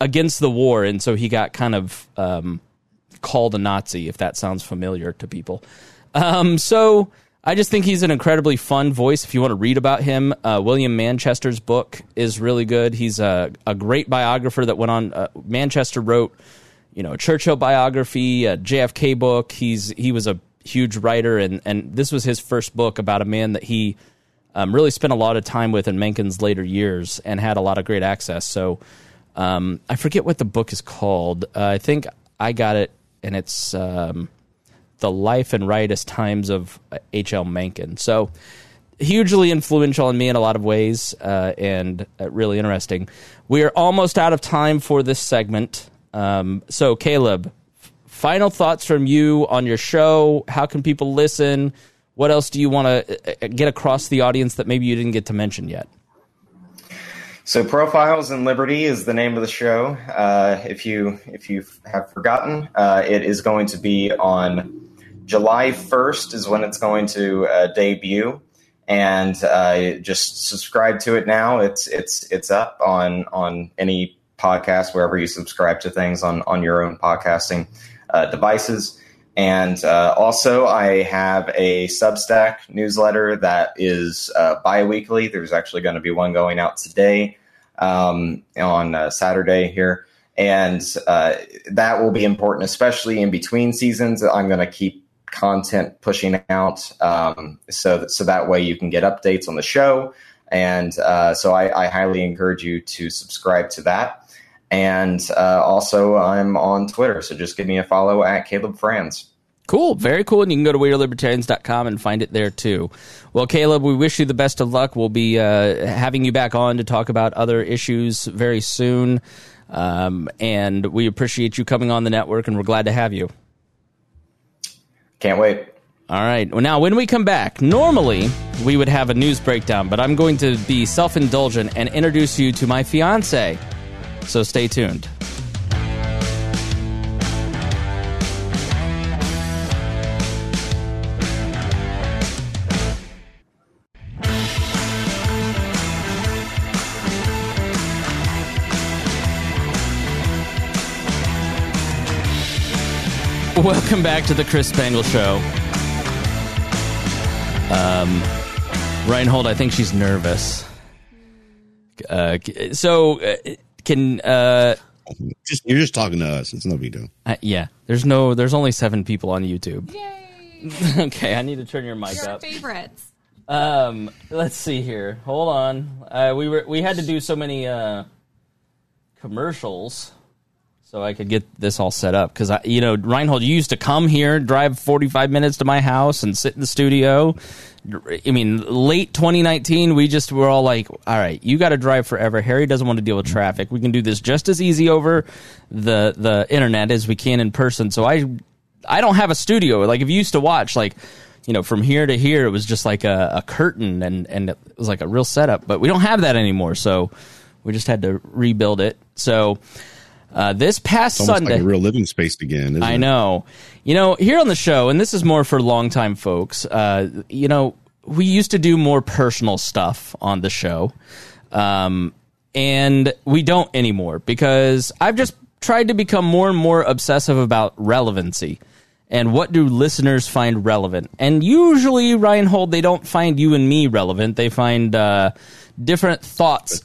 against the war, and so he got kind of um, called a Nazi, if that sounds familiar to people. Um, so I just think he's an incredibly fun voice. If you want to read about him, uh, William Manchester's book is really good. He's a, a great biographer that went on. Uh, Manchester wrote, you know, Churchill biography, a JFK book. He's he was a huge writer, and and this was his first book about a man that he um, really spent a lot of time with in Mencken's later years and had a lot of great access. So um, I forget what the book is called. Uh, I think I got it, and it's. Um, the life and riotous times of H.L. Mencken. So hugely influential on me in a lot of ways uh, and uh, really interesting. We are almost out of time for this segment. Um, so, Caleb, final thoughts from you on your show. How can people listen? What else do you want to uh, get across the audience that maybe you didn't get to mention yet? So, Profiles in Liberty is the name of the show. Uh, if you if you have forgotten, uh, it is going to be on July 1st is when it's going to uh, debut, and uh, just subscribe to it now. It's it's it's up on on any podcast wherever you subscribe to things on on your own podcasting uh, devices. And uh, also, I have a Substack newsletter that is uh, bi weekly. There's actually going to be one going out today um, on uh, Saturday here. And uh, that will be important, especially in between seasons. I'm going to keep content pushing out um, so, that, so that way you can get updates on the show. And uh, so I, I highly encourage you to subscribe to that. And uh, also, I'm on Twitter, so just give me a follow at Caleb Franz. Cool, very cool. And you can go to wearelibertarians.com and find it there too. Well, Caleb, we wish you the best of luck. We'll be uh, having you back on to talk about other issues very soon. Um, and we appreciate you coming on the network, and we're glad to have you. Can't wait. All right. Well, now, when we come back, normally we would have a news breakdown, but I'm going to be self indulgent and introduce you to my fiance. So stay tuned. Welcome back to the Chris Spangle Show. Um, Rhinehold, I think she's nervous. Uh, so, uh, can uh, Just you're just talking to us. It's no big deal. uh, yeah, there's no, there's only seven people on YouTube. Yay! okay, I need to turn your mic Your up. favorites. Um, let's see here. Hold on. Uh, we were we had to do so many uh, commercials so I could get this all set up because I, you know, Rhinehold, you used to come here, drive forty five minutes to my house, and sit in the studio. I mean, late 2019, we just were all like, "All right, you got to drive forever." Harry doesn't want to deal with traffic. We can do this just as easy over the the internet as we can in person. So I, I don't have a studio. Like if you used to watch, like you know, from here to here, it was just like a, a curtain and, and it was like a real setup. But we don't have that anymore. So we just had to rebuild it. So uh, this past Sunday. like a real living space again. Isn't I it? know. You know, here on the show, and this is more for longtime folks, uh, you know, we used to do more personal stuff on the show. Um, and we don't anymore because I've just tried to become more and more obsessive about relevancy and what do listeners find relevant. And usually, Rhinehold, they don't find you and me relevant. They find uh, different thoughts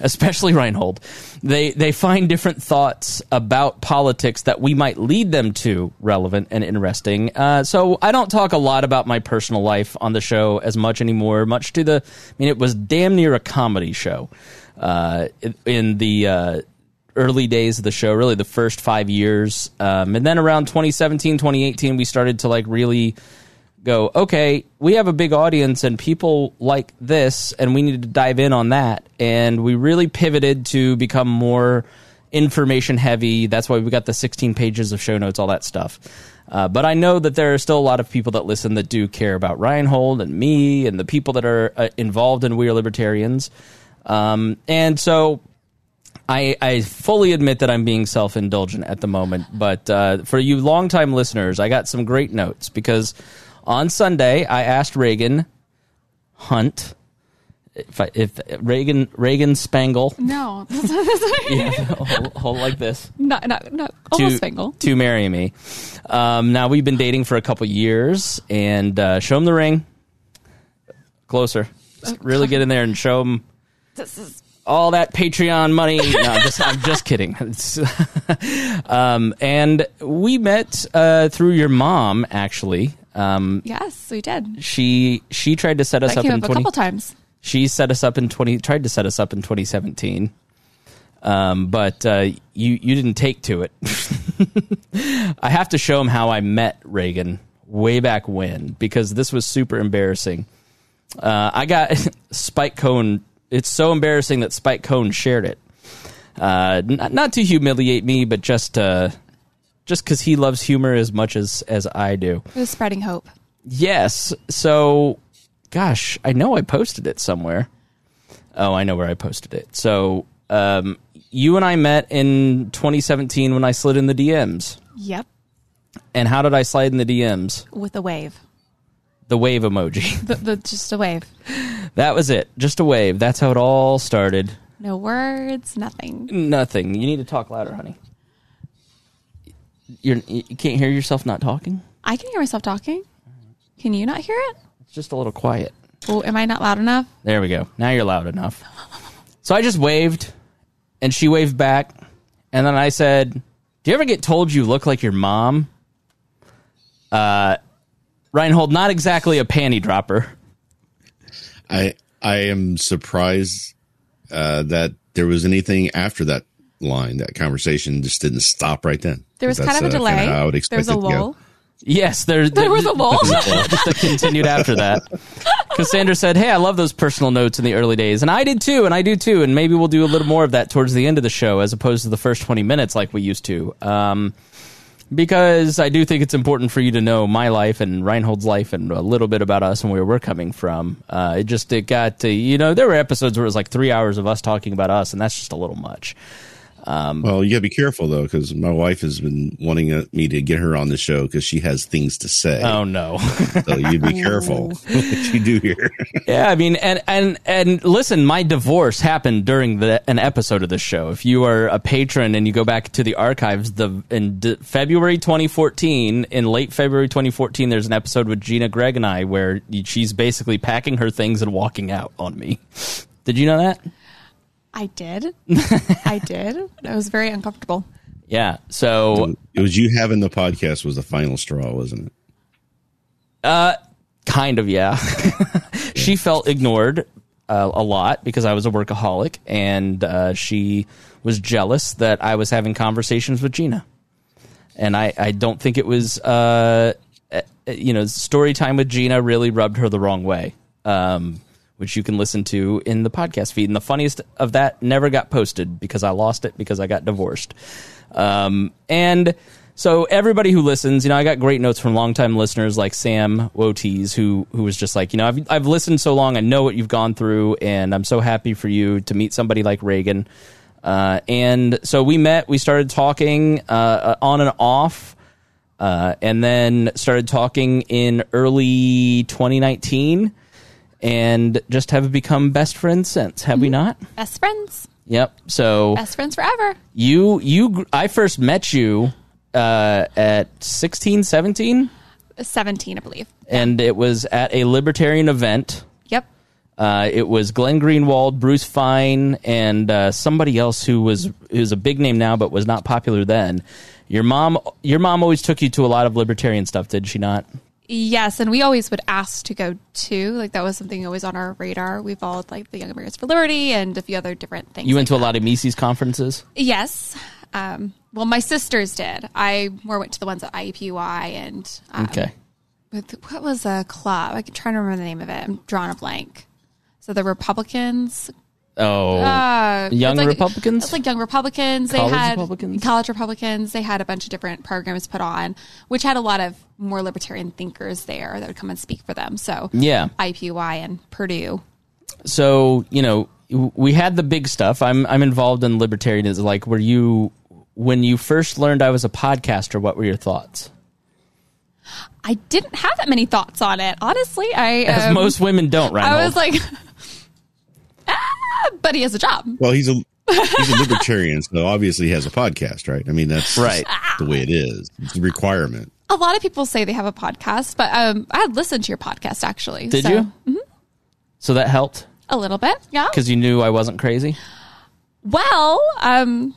especially Rhinehold, they they find different thoughts about politics that we might lead them to relevant and interesting. Uh, so I don't talk a lot about my personal life on the show as much anymore. Much to the, I mean, it was damn near a comedy show uh, in- the. Uh, early days of the show really the first five years um, and then around 2017 2018 we started to like really go, okay, we have a big audience and people like this, and we need to dive in on that. And we really pivoted to become more information heavy. That's why we got the 16 pages of show notes, all that stuff. Uh, but I know that there are still a lot of people that listen that do care about Rhinehold and me and the people that are uh, involved in We Are Libertarians. Um, and so I, I fully admit that I'm being self indulgent at the moment, but uh, for you longtime listeners, I got some great notes because on Sunday I asked Reagan Hunt if I, if Reagan Reagan Spangle No, that's not, that's not, yeah, hold, hold like this not, not, not almost to Spangle. to marry me. Um, now we've been dating for a couple years, and uh, show him the ring. Closer, Just really get in there and show him This is all that Patreon money. No, I'm just, I'm just kidding. Um, and we met uh, through your mom, actually. Um, yes, we did. she she tried to set us That up in up a couple times. She set us up in twenty. Tried to set us up in twenty seventeen. Um, but uh, you you didn't take to it. I have to show him how I met Reagan way back when because this was super embarrassing. Uh, I got Spike Cohen. It's so embarrassing that Spike Cohen shared it. Uh, not, not to humiliate me, but just uh, just because he loves humor as much as as I do. It was spreading hope. Yes. So, gosh, I know I posted it somewhere. Oh, I know where I posted it. So, um, you and I met in 2017 when I slid in the DMs. Yep, And how did I slide in the DMs? with a wave. The wave emoji. The, the, just a wave. that was it. Just a wave. That's how it all started. No words, nothing. Nothing. You need to talk louder, honey. You're, you can't hear yourself not talking. I can hear myself talking. Can you not hear it? It's just a little quiet. Oh, am I not loud enough? There we go. Now you're loud enough. So I just waved, and she waved back, and then I said, "Do you ever get told you look like your mom?" Uh, Rhinehold, not exactly a panty dropper. I I am surprised uh, that there was anything after that line. That conversation just didn't stop right then. There was kind of a uh, delay. kinda I would there was a it lull. Yes, there, There was a lull. that continued after that. Cassandra said, "Hey, I love those personal notes in the early days, and I did too, and I do too, and maybe we'll do a little more of that towards the end of the show, as opposed to the first twenty minutes like we used to." Um, because I do think it's important for you to know my life and Rhinehold's life and a little bit about us and where we're coming from. Uh, it just it got to you know there were episodes where it was like three hours of us talking about us, and that's just a little much. Well, you got to be careful though, because my wife has been wanting uh, me to get her on the show because she has things to say. Oh no. So you be careful what you do here. Yeah, I mean, and and and listen, my divorce happened during the an episode of the show. If you are a patron and you go back to the archives, the in d- February 2014, in late February 2014, there's an episode with Gina Gregg and I where she's basically packing her things and walking out on me. Did you know that? I did. I did. It was very uncomfortable. Yeah. So it was you having the podcast was the final straw, wasn't it? Uh, kind of yeah she felt ignored uh, a lot because i was a workaholic and uh, she was jealous that i was having conversations with gina and i, I don't think it was uh, uh, you know story time with gina really rubbed her the wrong way um, which you can listen to in the podcast feed. And the funniest of that never got posted because i lost it because i got divorced. Um, and so everybody who listens, you know, I got great notes from longtime listeners like Sam Wotes, who who was just like, you know, I've I've listened so long, I know what you've gone through, and I'm so happy for you to meet somebody like Reagan. Uh, and so we met, we started talking uh, on and off, uh, and then started talking in early 2019, and just have become best friends since. Have we not? Best friends. Yep. So Best friends forever. you you gr- I first met you uh, at 16, 17, 17, I believe. and it was at a libertarian event. Yep. Uh, it was Glenn Greenwald, Bruce Fein, and uh, somebody else who was who's a big name now but was not popular then. Your mom, your mom always took you to a lot of libertarian stuff, did she not? Yes, and we always would ask to go too. Like that was something always on our radar. We followed like the Young Americans for Liberty and a few other different things. You went to like a lot of Mises conferences. Yes. Um, well, my sisters did. I more went to the ones at IUPUI and um, Okay. with what was a club? I'm trying to remember the name of it. I'm drawing a blank. So the Republicans, Oh, uh, Young it's like- Republicans? It's like Young Republicans. They College had Republicans? college Republicans. They had a bunch of different programs put on, which had a lot of more libertarian thinkers there that would come and speak for them. So Yeah. IUPUI and Purdue. so you know we had the big stuff. I'm I'm involved in libertarianism. Like, were you when you first learned I was a podcaster? What were your thoughts? I didn't have that many thoughts on it, honestly. I As um, most women don't, right? I was like, but he has a job. Well, he's a he's a libertarian, so obviously he has a podcast, right? I mean, that's Right. the way it is. It's a requirement. A lot of people say they have a podcast, but um, I had listened to your podcast actually. Did so- you? So that helped A little bit, yeah. because you knew I wasn't crazy. Well, um,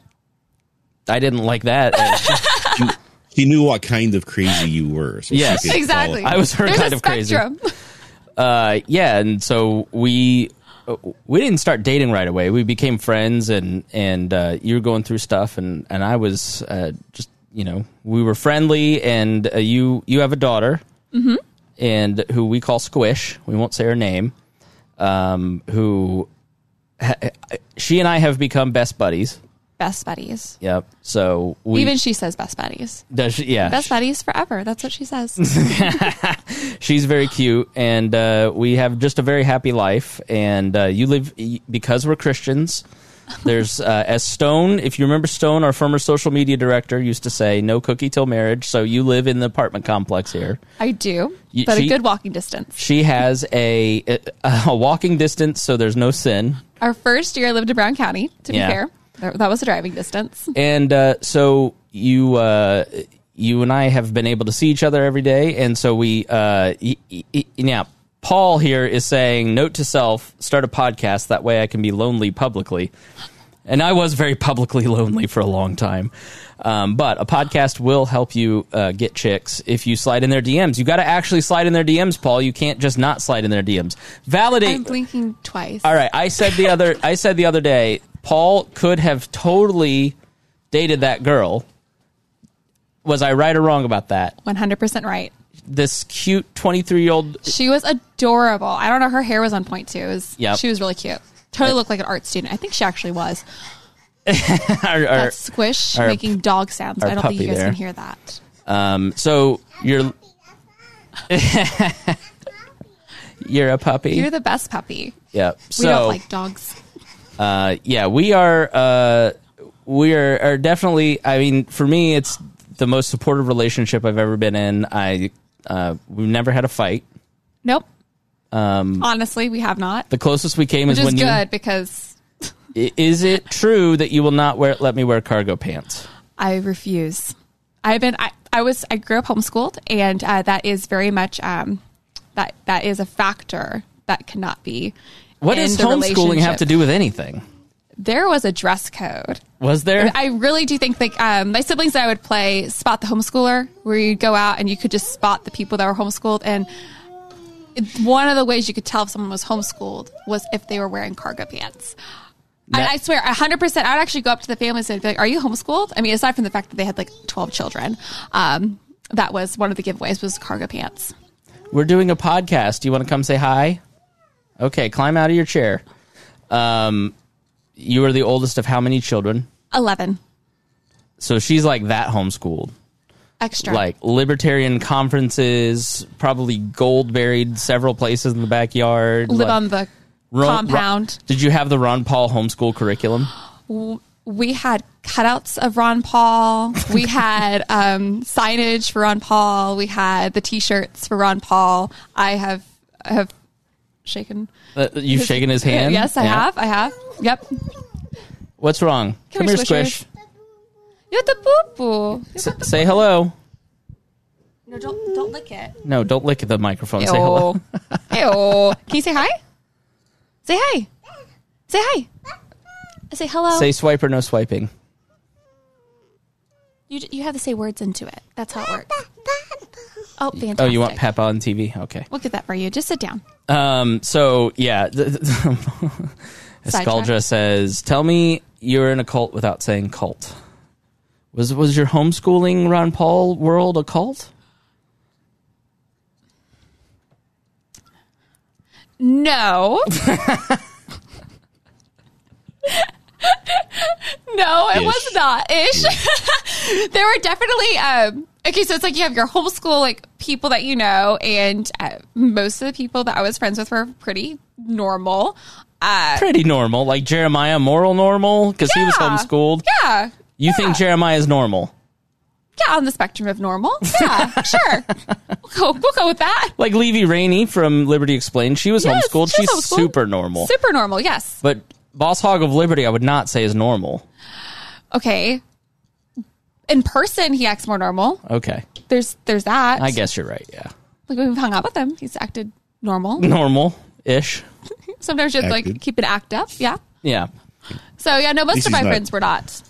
I didn't like that. He knew what kind of crazy you were. So Yes. exactly. I was her There's kind a of crazy. uh, yeah, and so we we didn't start dating right away. We became friends, and and uh, you were going through stuff, and and I was uh, just you know we were friendly, and uh, you you have a daughter, Mm-hmm. and who we call Squish. We won't say her name. Um, who ha- she and I have become best buddies. Best buddies. Yep. So we Even she says best buddies. does she, yeah Best buddies forever. That's what she says. she's very cute and uh, we have just a very happy life and uh, you live because we're christians there's uh, as stone if you remember stone our former social media director used to say no cookie till marriage so you live in the apartment complex here I do, You- but she- a good walking distance. she has a, a, a walking distance so there's no sin Our first year I lived in Brown County, to be fair. That was a driving distance. and uh, so you uh, you and I have been able to see each other every day, and so we, uh, y- y- y- yeah. Paul here is saying, note to self: start a podcast. That way, I can be lonely publicly. And I was very publicly lonely for a long time. Um, but a podcast will help you uh, get chicks if you slide in their DMs. You got to actually slide in their DMs, Paul. You can't just not slide in their DMs. Validate. I'm blinking twice. All right, I said the other I said the other day, Paul could have totally dated that girl. Was I right or wrong about that? 100% right. This cute 23-year-old She was adorable. I don't know. Her hair was on point too. It was, Yep. She was really cute. Totally looked like an art student. I think she actually was. our- our- That squish our- making dog sounds. our I don't think you puppy guys there. can hear that. um so you're You're a puppy. You're the best puppy. yeah. We So don't like dogs. uh, yeah, we are. Uh, we are, are definitely. I mean, for me, it's the most supportive relationship I've ever been in. I uh, we've never had a fight. Nope. Um, Honestly, we have not. The closest we came Which is is when good because you. I- Is it true that you will not wear let me wear cargo pants? I refuse. I've been. I, I was. I grew up homeschooled, and uh, that is very much. Um, that that is a factor that cannot be. What does homeschooling have to do with anything? There was a dress code. Was there? I really do think like um, my siblings and I would play spot the homeschooler, where you'd go out and you could just spot the people that were homeschooled. And one of the ways you could tell if someone was homeschooled was if they were wearing cargo pants. That- I, I swear, hundred percent. I'd actually go up to the families and be like, "Are you homeschooled?" I mean, aside from the fact that they had like twelve children, um, that was one of the giveaways was cargo pants. We're doing a podcast. Do you want to come say hi? Okay, climb out of your chair. Um, you are the oldest of how many children? Eleven So she's like that homeschooled. Extra. Like libertarian conferences, probably gold buried several places in the backyard. live like- on the Ron- compound. Did you have the Ron Paul homeschool curriculum? we had cutouts of Ron Paul. We had um, signage for Ron Paul. We had the T-shirts for Ron Paul. I have I have shaken. Uh, you've shaken his hand. Yes, I Yeah. have. I have. Yep. What's wrong? Come, Come here, here, Squish. You're the boo boo. S- say hello. No, don't don't lick it. No, don't lick the microphone. Say hello. Ew. Ew. Can you say hi? Say hi. Say hi. Say hello. Say swipe or no swiping. you you have to say words into it. That's how it works. Oh, fantastic. Oh, you want Peppa on TV? Okay. We'll get that for you. Just sit down. Um. So yeah, Escaldra says, "Tell me you're in a cult without saying cult." Was was your homeschooling Ron Paul world a cult? No. no, it Ish. was not ish. there were definitely um okay, so it's like you have your homeschool like people that you know, and uh, most of the people that I was friends with were pretty normal. Uh, Pretty normal, like Jeremiah, moral normal because he was homeschooled. yeah, You think Jeremiah is normal? yeah, on the spectrum of normal. Yeah, sure. We'll go, we'll go with that. Like Levy Rainey from Liberty Explained, she was Yes, homeschooled. she She's homeschooled. super normal. Super normal. Yes. but Boss Hog of Liberty, I would not say is normal. Okay. In person, he acts more normal. Okay, There's there's that. I guess you're right. Yeah, Like we've hung out with him, he's acted normal. normal ish. Sometimes you have to like keep an act up. Yeah. Yeah. So yeah, no, most of my not- friends were not.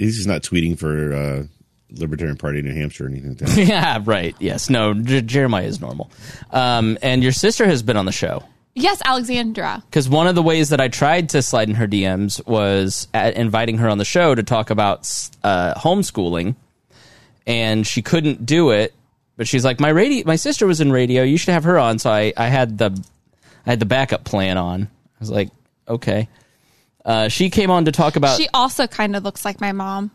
He's just not tweeting for uh, Libertarian Party of New Hampshire or anything like that. Yeah, right. Yes. No, J- Jeremiah is normal. Um, and your sister has been on the show. Yes, Alexandra. Because one of the ways that I tried to slide in her DMs was at inviting her on the show to talk about uh, homeschooling, and she couldn't do it. But she's like, my radio, my sister was in radio. You should have her on. So I, I had the, I had the backup plan on. I was like, okay. Uh, she came on to talk about. She also kind of looks like my mom.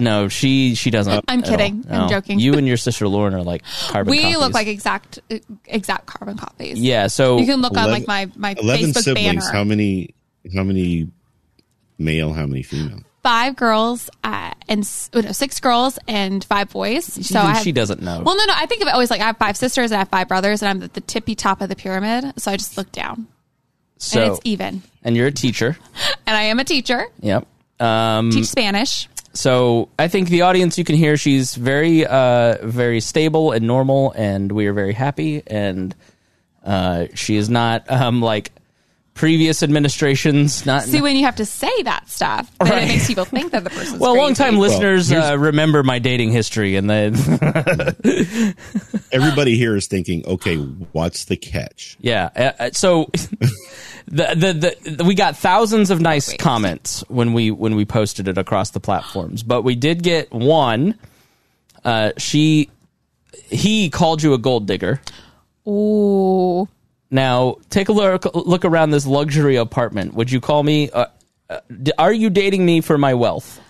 no, she she doesn't. I'm kidding. all. I'm joking. You and your sister Lauren are like carbon. we copies. look like exact exact carbon copies. Yeah. So You can look on like my my Eleven Facebook siblings. banner. How many? How many male? How many female? five girls uh, and s- oh, no, six girls and five boys. So Even I have, she doesn't know. Well, no, no. I think of it always like I have five sisters and I have five brothers, and I'm at the tippy top of the pyramid. So I just look down, so and it's even. and you're a teacher. And I am a teacher. Yep. Um, Teach Spanish. so I think the audience you can hear she's very uh, very stable and normal, and we are very happy. And uh, she is not um, like previous administrations. Not See, when you have to say that stuff, then Right. it makes people think that the person's well, long time listeners here's- uh, remember my dating history, and then Everybody here is thinking, okay, what's the catch? yeah. Uh, uh, so the, the the we got thousands of nice comments when we when we posted it across the platforms, but we did get one. Uh, she he called you a gold digger. Ooh. Now, take a look look around this luxury apartment. Would you call me? Uh, uh, are you dating me for my wealth?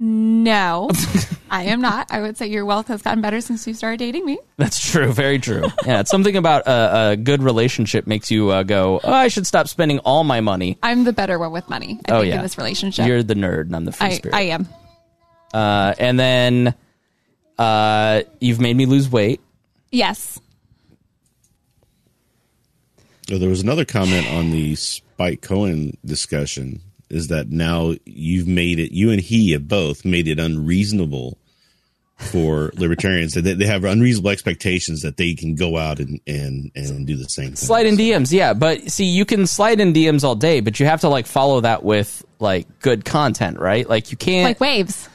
No, I am not. I would say your wealth has gotten better since you started dating me. That's true. Very true. Yeah, it's something about a, a good relationship makes you uh, go. Oh, I should stop spending all my money. I'm the better one with money. I oh think yeah, in this relationship, You're the nerd, and I'm the free I, spirit. I am. Uh, and then uh, you've made me lose weight. Yes. Oh, there was another comment on the Spike Cohen discussion is that now you've made it, you and he have both made it unreasonable for libertarians that they- they have unreasonable expectations that they can go out and, and, and do the same thing. Slide in DMs, yeah, but see, you can slide in DMs all day, but you have to like follow that with like good content, right? Like you can't. Like waves.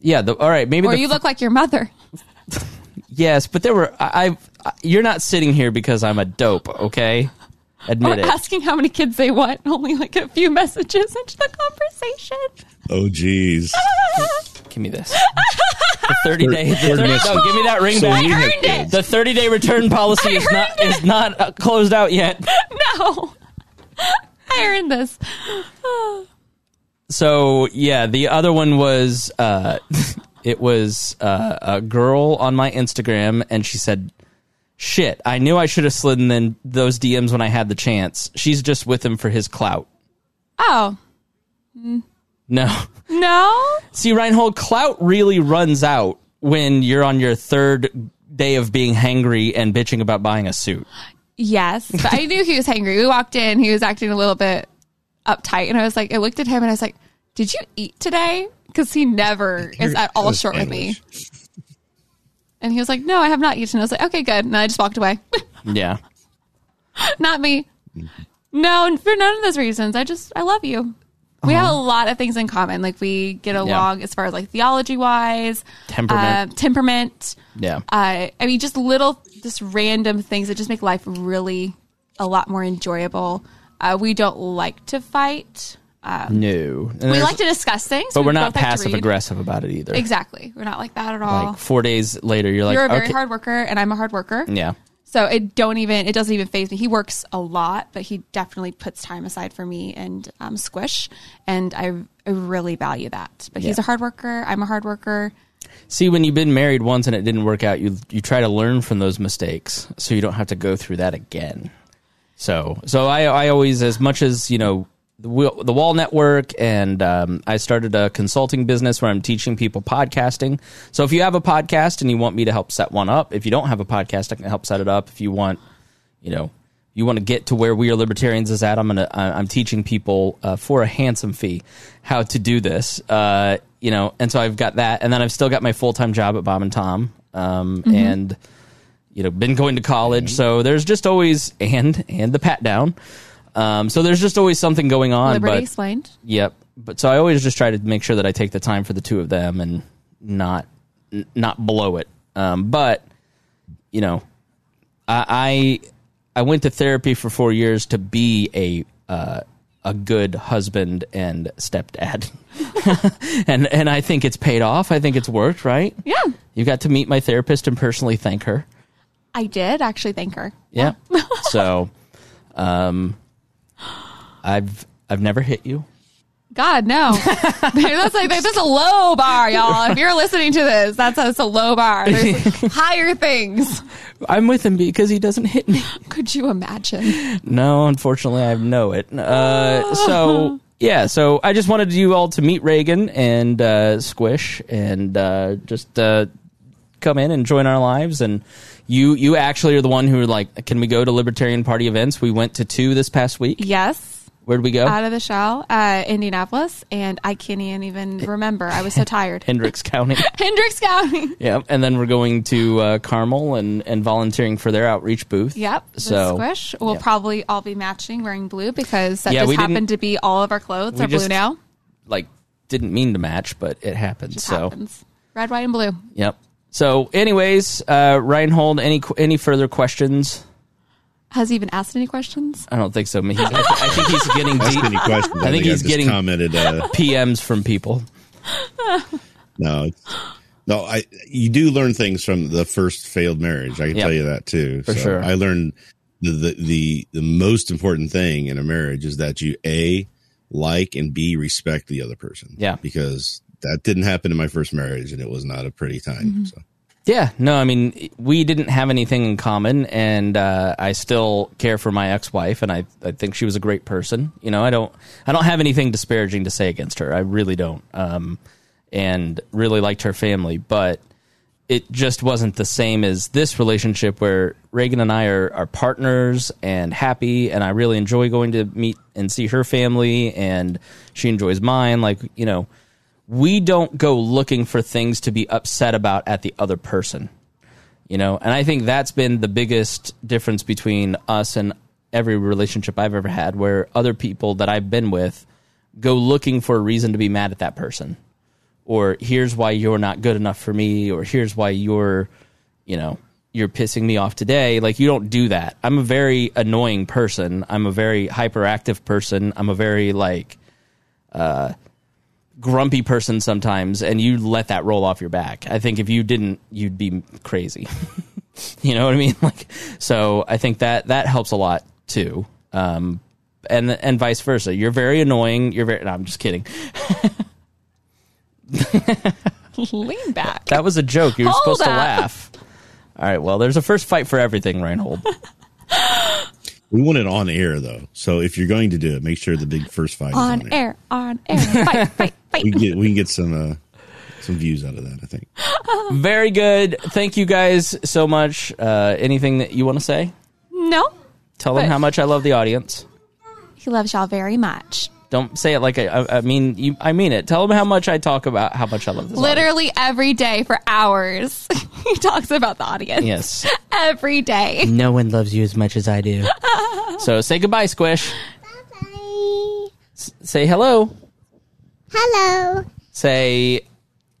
yeah. The, all right, maybe Or the you look like your mother. Yes, but there were I, I. You're not sitting here because I'm a dope, okay? Or Admit it. asking how many kids they want. Only like a few messages into the conversation. Oh, geez. Give me this. The 30 day. The Third 30, no, give me that ring So back. we have earned it. The 30 day return policy is not is not uh, closed out yet. No. I earned this. So yeah, the other one was uh, it was uh, a girl on my Instagram, and she said, "Shit, I knew I should have slid in those DMs when I had the chance. She's just with him for his clout." Oh. No. No? See, Rhinehold, clout really runs out when you're on your third day of being hangry and bitching about buying a suit. Yes. But I knew he was hangry. We walked in, he was acting a little bit uptight. And I was like, I looked at him and I was like, Did you eat today? Because he never is at all That's short with me. And he was like, No, I have not eaten. I was like, Okay, good. And I just walked away. Yeah. not me. No, for none of those reasons. I just, I love you. We have a lot of things in common. Like we get along as far as like theology wise, Temperament. uh, temperament. Yeah. Uh, I mean, just little, just random things that just make life really a lot more enjoyable. Uh, we don't like to fight. No. And We like to discuss things, but we we're not passive aggressive about it either. Exactly, we're not like that at all. Like four days later, you're like, You're a very okay. hard worker, and I'm a hard worker. Yeah. So it don't even it doesn't even phase me. He works a lot, but he definitely puts time aside for me and um, Squish, and I, I really value that. But he's Yeah. a hard worker. I'm a hard worker. See, when you've been married once and it didn't work out, you you try to learn from those mistakes so you don't have to go through that again. So, so I I always, as much as you know, the the Wall Network, and um, I started a consulting business where I'm teaching people podcasting. So, if you have a podcast and you want me to help set one up, if you don't have a podcast, I can help set it up. If you want, you know, you want to get to where We Are Libertarians is at, I'm gonna I'm teaching people uh, for a handsome fee how to do this. Uh, you know, and so I've got that, and then I've still got my full time job at Bob and Tom, um, and you know, been going to college. So there's just always and and the pat down. Um, so there's just always something going on. Liberty but explained. Yep. But so I always just try to make sure that I take the time for the two of them and not n- not blow it. Um, but you know, I, I I went to therapy for four years to be a uh, a good husband and stepdad, and and I think it's paid off. I think it's worked. Right? Yeah, You got to meet my therapist and personally thank her. I did actually thank her. Yeah. so, um, I've I've never hit you. God no, that's like that's a low bar, y'all. If you're listening to this, that's a, that's a low bar. There's like higher things. I'm with him because he doesn't hit me. Could you imagine? No, unfortunately, I know it. Uh, so yeah, so I just wanted you all to meet Reagan and uh, Squish and uh, just uh, come in and join our lives. And you, you actually are the one who are like, can we go to Libertarian Party events? We went to two this past week. Yes. Where'd we go? out of the shell, uh, Indianapolis, and I can't even remember. I was so tired. Hendricks County. Hendricks County. Yep. And then we're going to uh, Carmel and, and volunteering for their outreach booth. Yep. So squish. We'll yeah. probably all be matching, wearing blue because that Yeah, just happened to be all of our clothes are blue now. like didn't mean to match, but it happened. Just so happens. Red, white, and blue. yep. So, anyways, uh, Rhinehold, any any further questions? Has he even asked any questions? I don't think so. I, mean, he's, I think he's getting Ask deep any questions. I think he's I've just getting- commented. Uh, PMs from people. no, no. I you do learn things from the first failed marriage. I can Yep. tell you that too. For sure. I learned the, the the the most important thing in a marriage is that you a like and b respect the other person. Yeah. because that didn't happen in my first marriage, and it was not a pretty time. Mm-hmm. So Yeah, no, I mean, we didn't have anything in common, and uh, I still care for my ex-wife, and I, I think she was a great person. You know, I don't, I don't have anything disparaging to say against her. I really don't, um, and really liked her family, but it just wasn't the same as this relationship where Reagan and I are, are partners and happy, and I really enjoy going to meet and see her family, and she enjoys mine. Like, you know, we don't go looking for things to be upset about at the other person. You know, and I think that's been the biggest difference between us and every relationship I've ever had, where other people that I've been with go looking for a reason to be mad at that person. Or here's why you're not good enough for me or here's why you're you know you're pissing me off today. Like you don't do that. I'm a very annoying person. I'm a very hyperactive person. I'm a very like uh grumpy person sometimes and you let that roll off your back i think if you didn't you'd be crazy you know what i mean like so i think that that helps a lot too um and and vice versa you're very annoying you're very no, i'm just kidding Lean back. That was a joke. You were Hold supposed to laugh. All right. Well, there's a first fight for everything, Rhinehold. we want it on air though. So if you're going to do it, make sure the big first fight is on on air, on air. Fight, fight, fight. We can get we can get some uh, some views out of that. I think. Very good. Thank you guys so much. Uh, anything that you want to say? No, Tell them how much I love the audience. he loves y'all very much. Don't say it like I, I, I mean. You, I mean it. Tell them how much I talk about how much I love this. audience. Literally every day for hours, he talks about the audience. Yes. every day. No one loves you as much as I do. so say goodbye, Squish. S- say hello. Hello. Say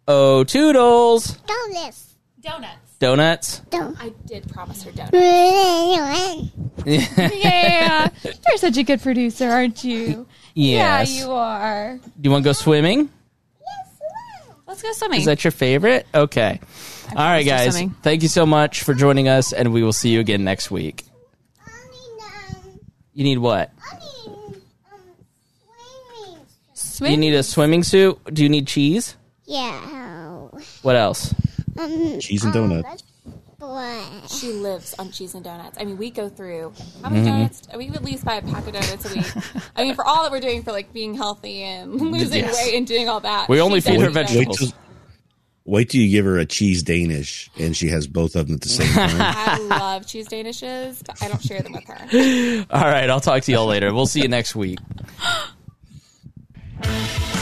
oh toodles. Donuts. Donuts. Donuts. Don't. I did promise her donuts. Yes. yeah, you're such a good producer, aren't you? Yes. Yeah, you are. Do you want to go swimming? Yes. Let's go swimming. Is that your favorite? Okay. All right, promised her guys. swimming. Thank you so much for joining us, and we will see you again next week. You need what? Swim? You need a swimming suit? Do you need cheese? Yeah. What else? Um, Cheese and donuts. boy. She lives on cheese and donuts. I mean, we go through how many Mm-hmm. donuts? We at least buy a pack of donuts a week. I mean, for all that we're doing for like being healthy and losing Yes. weight and doing all that. We only she feed her does vegetables. donuts. Wait till, wait till you give her a cheese Danish and she has both of them at the same time. I love cheese danishes, but I don't share them with her. All right. I'll talk to y'all later. We'll see you next week. Thank you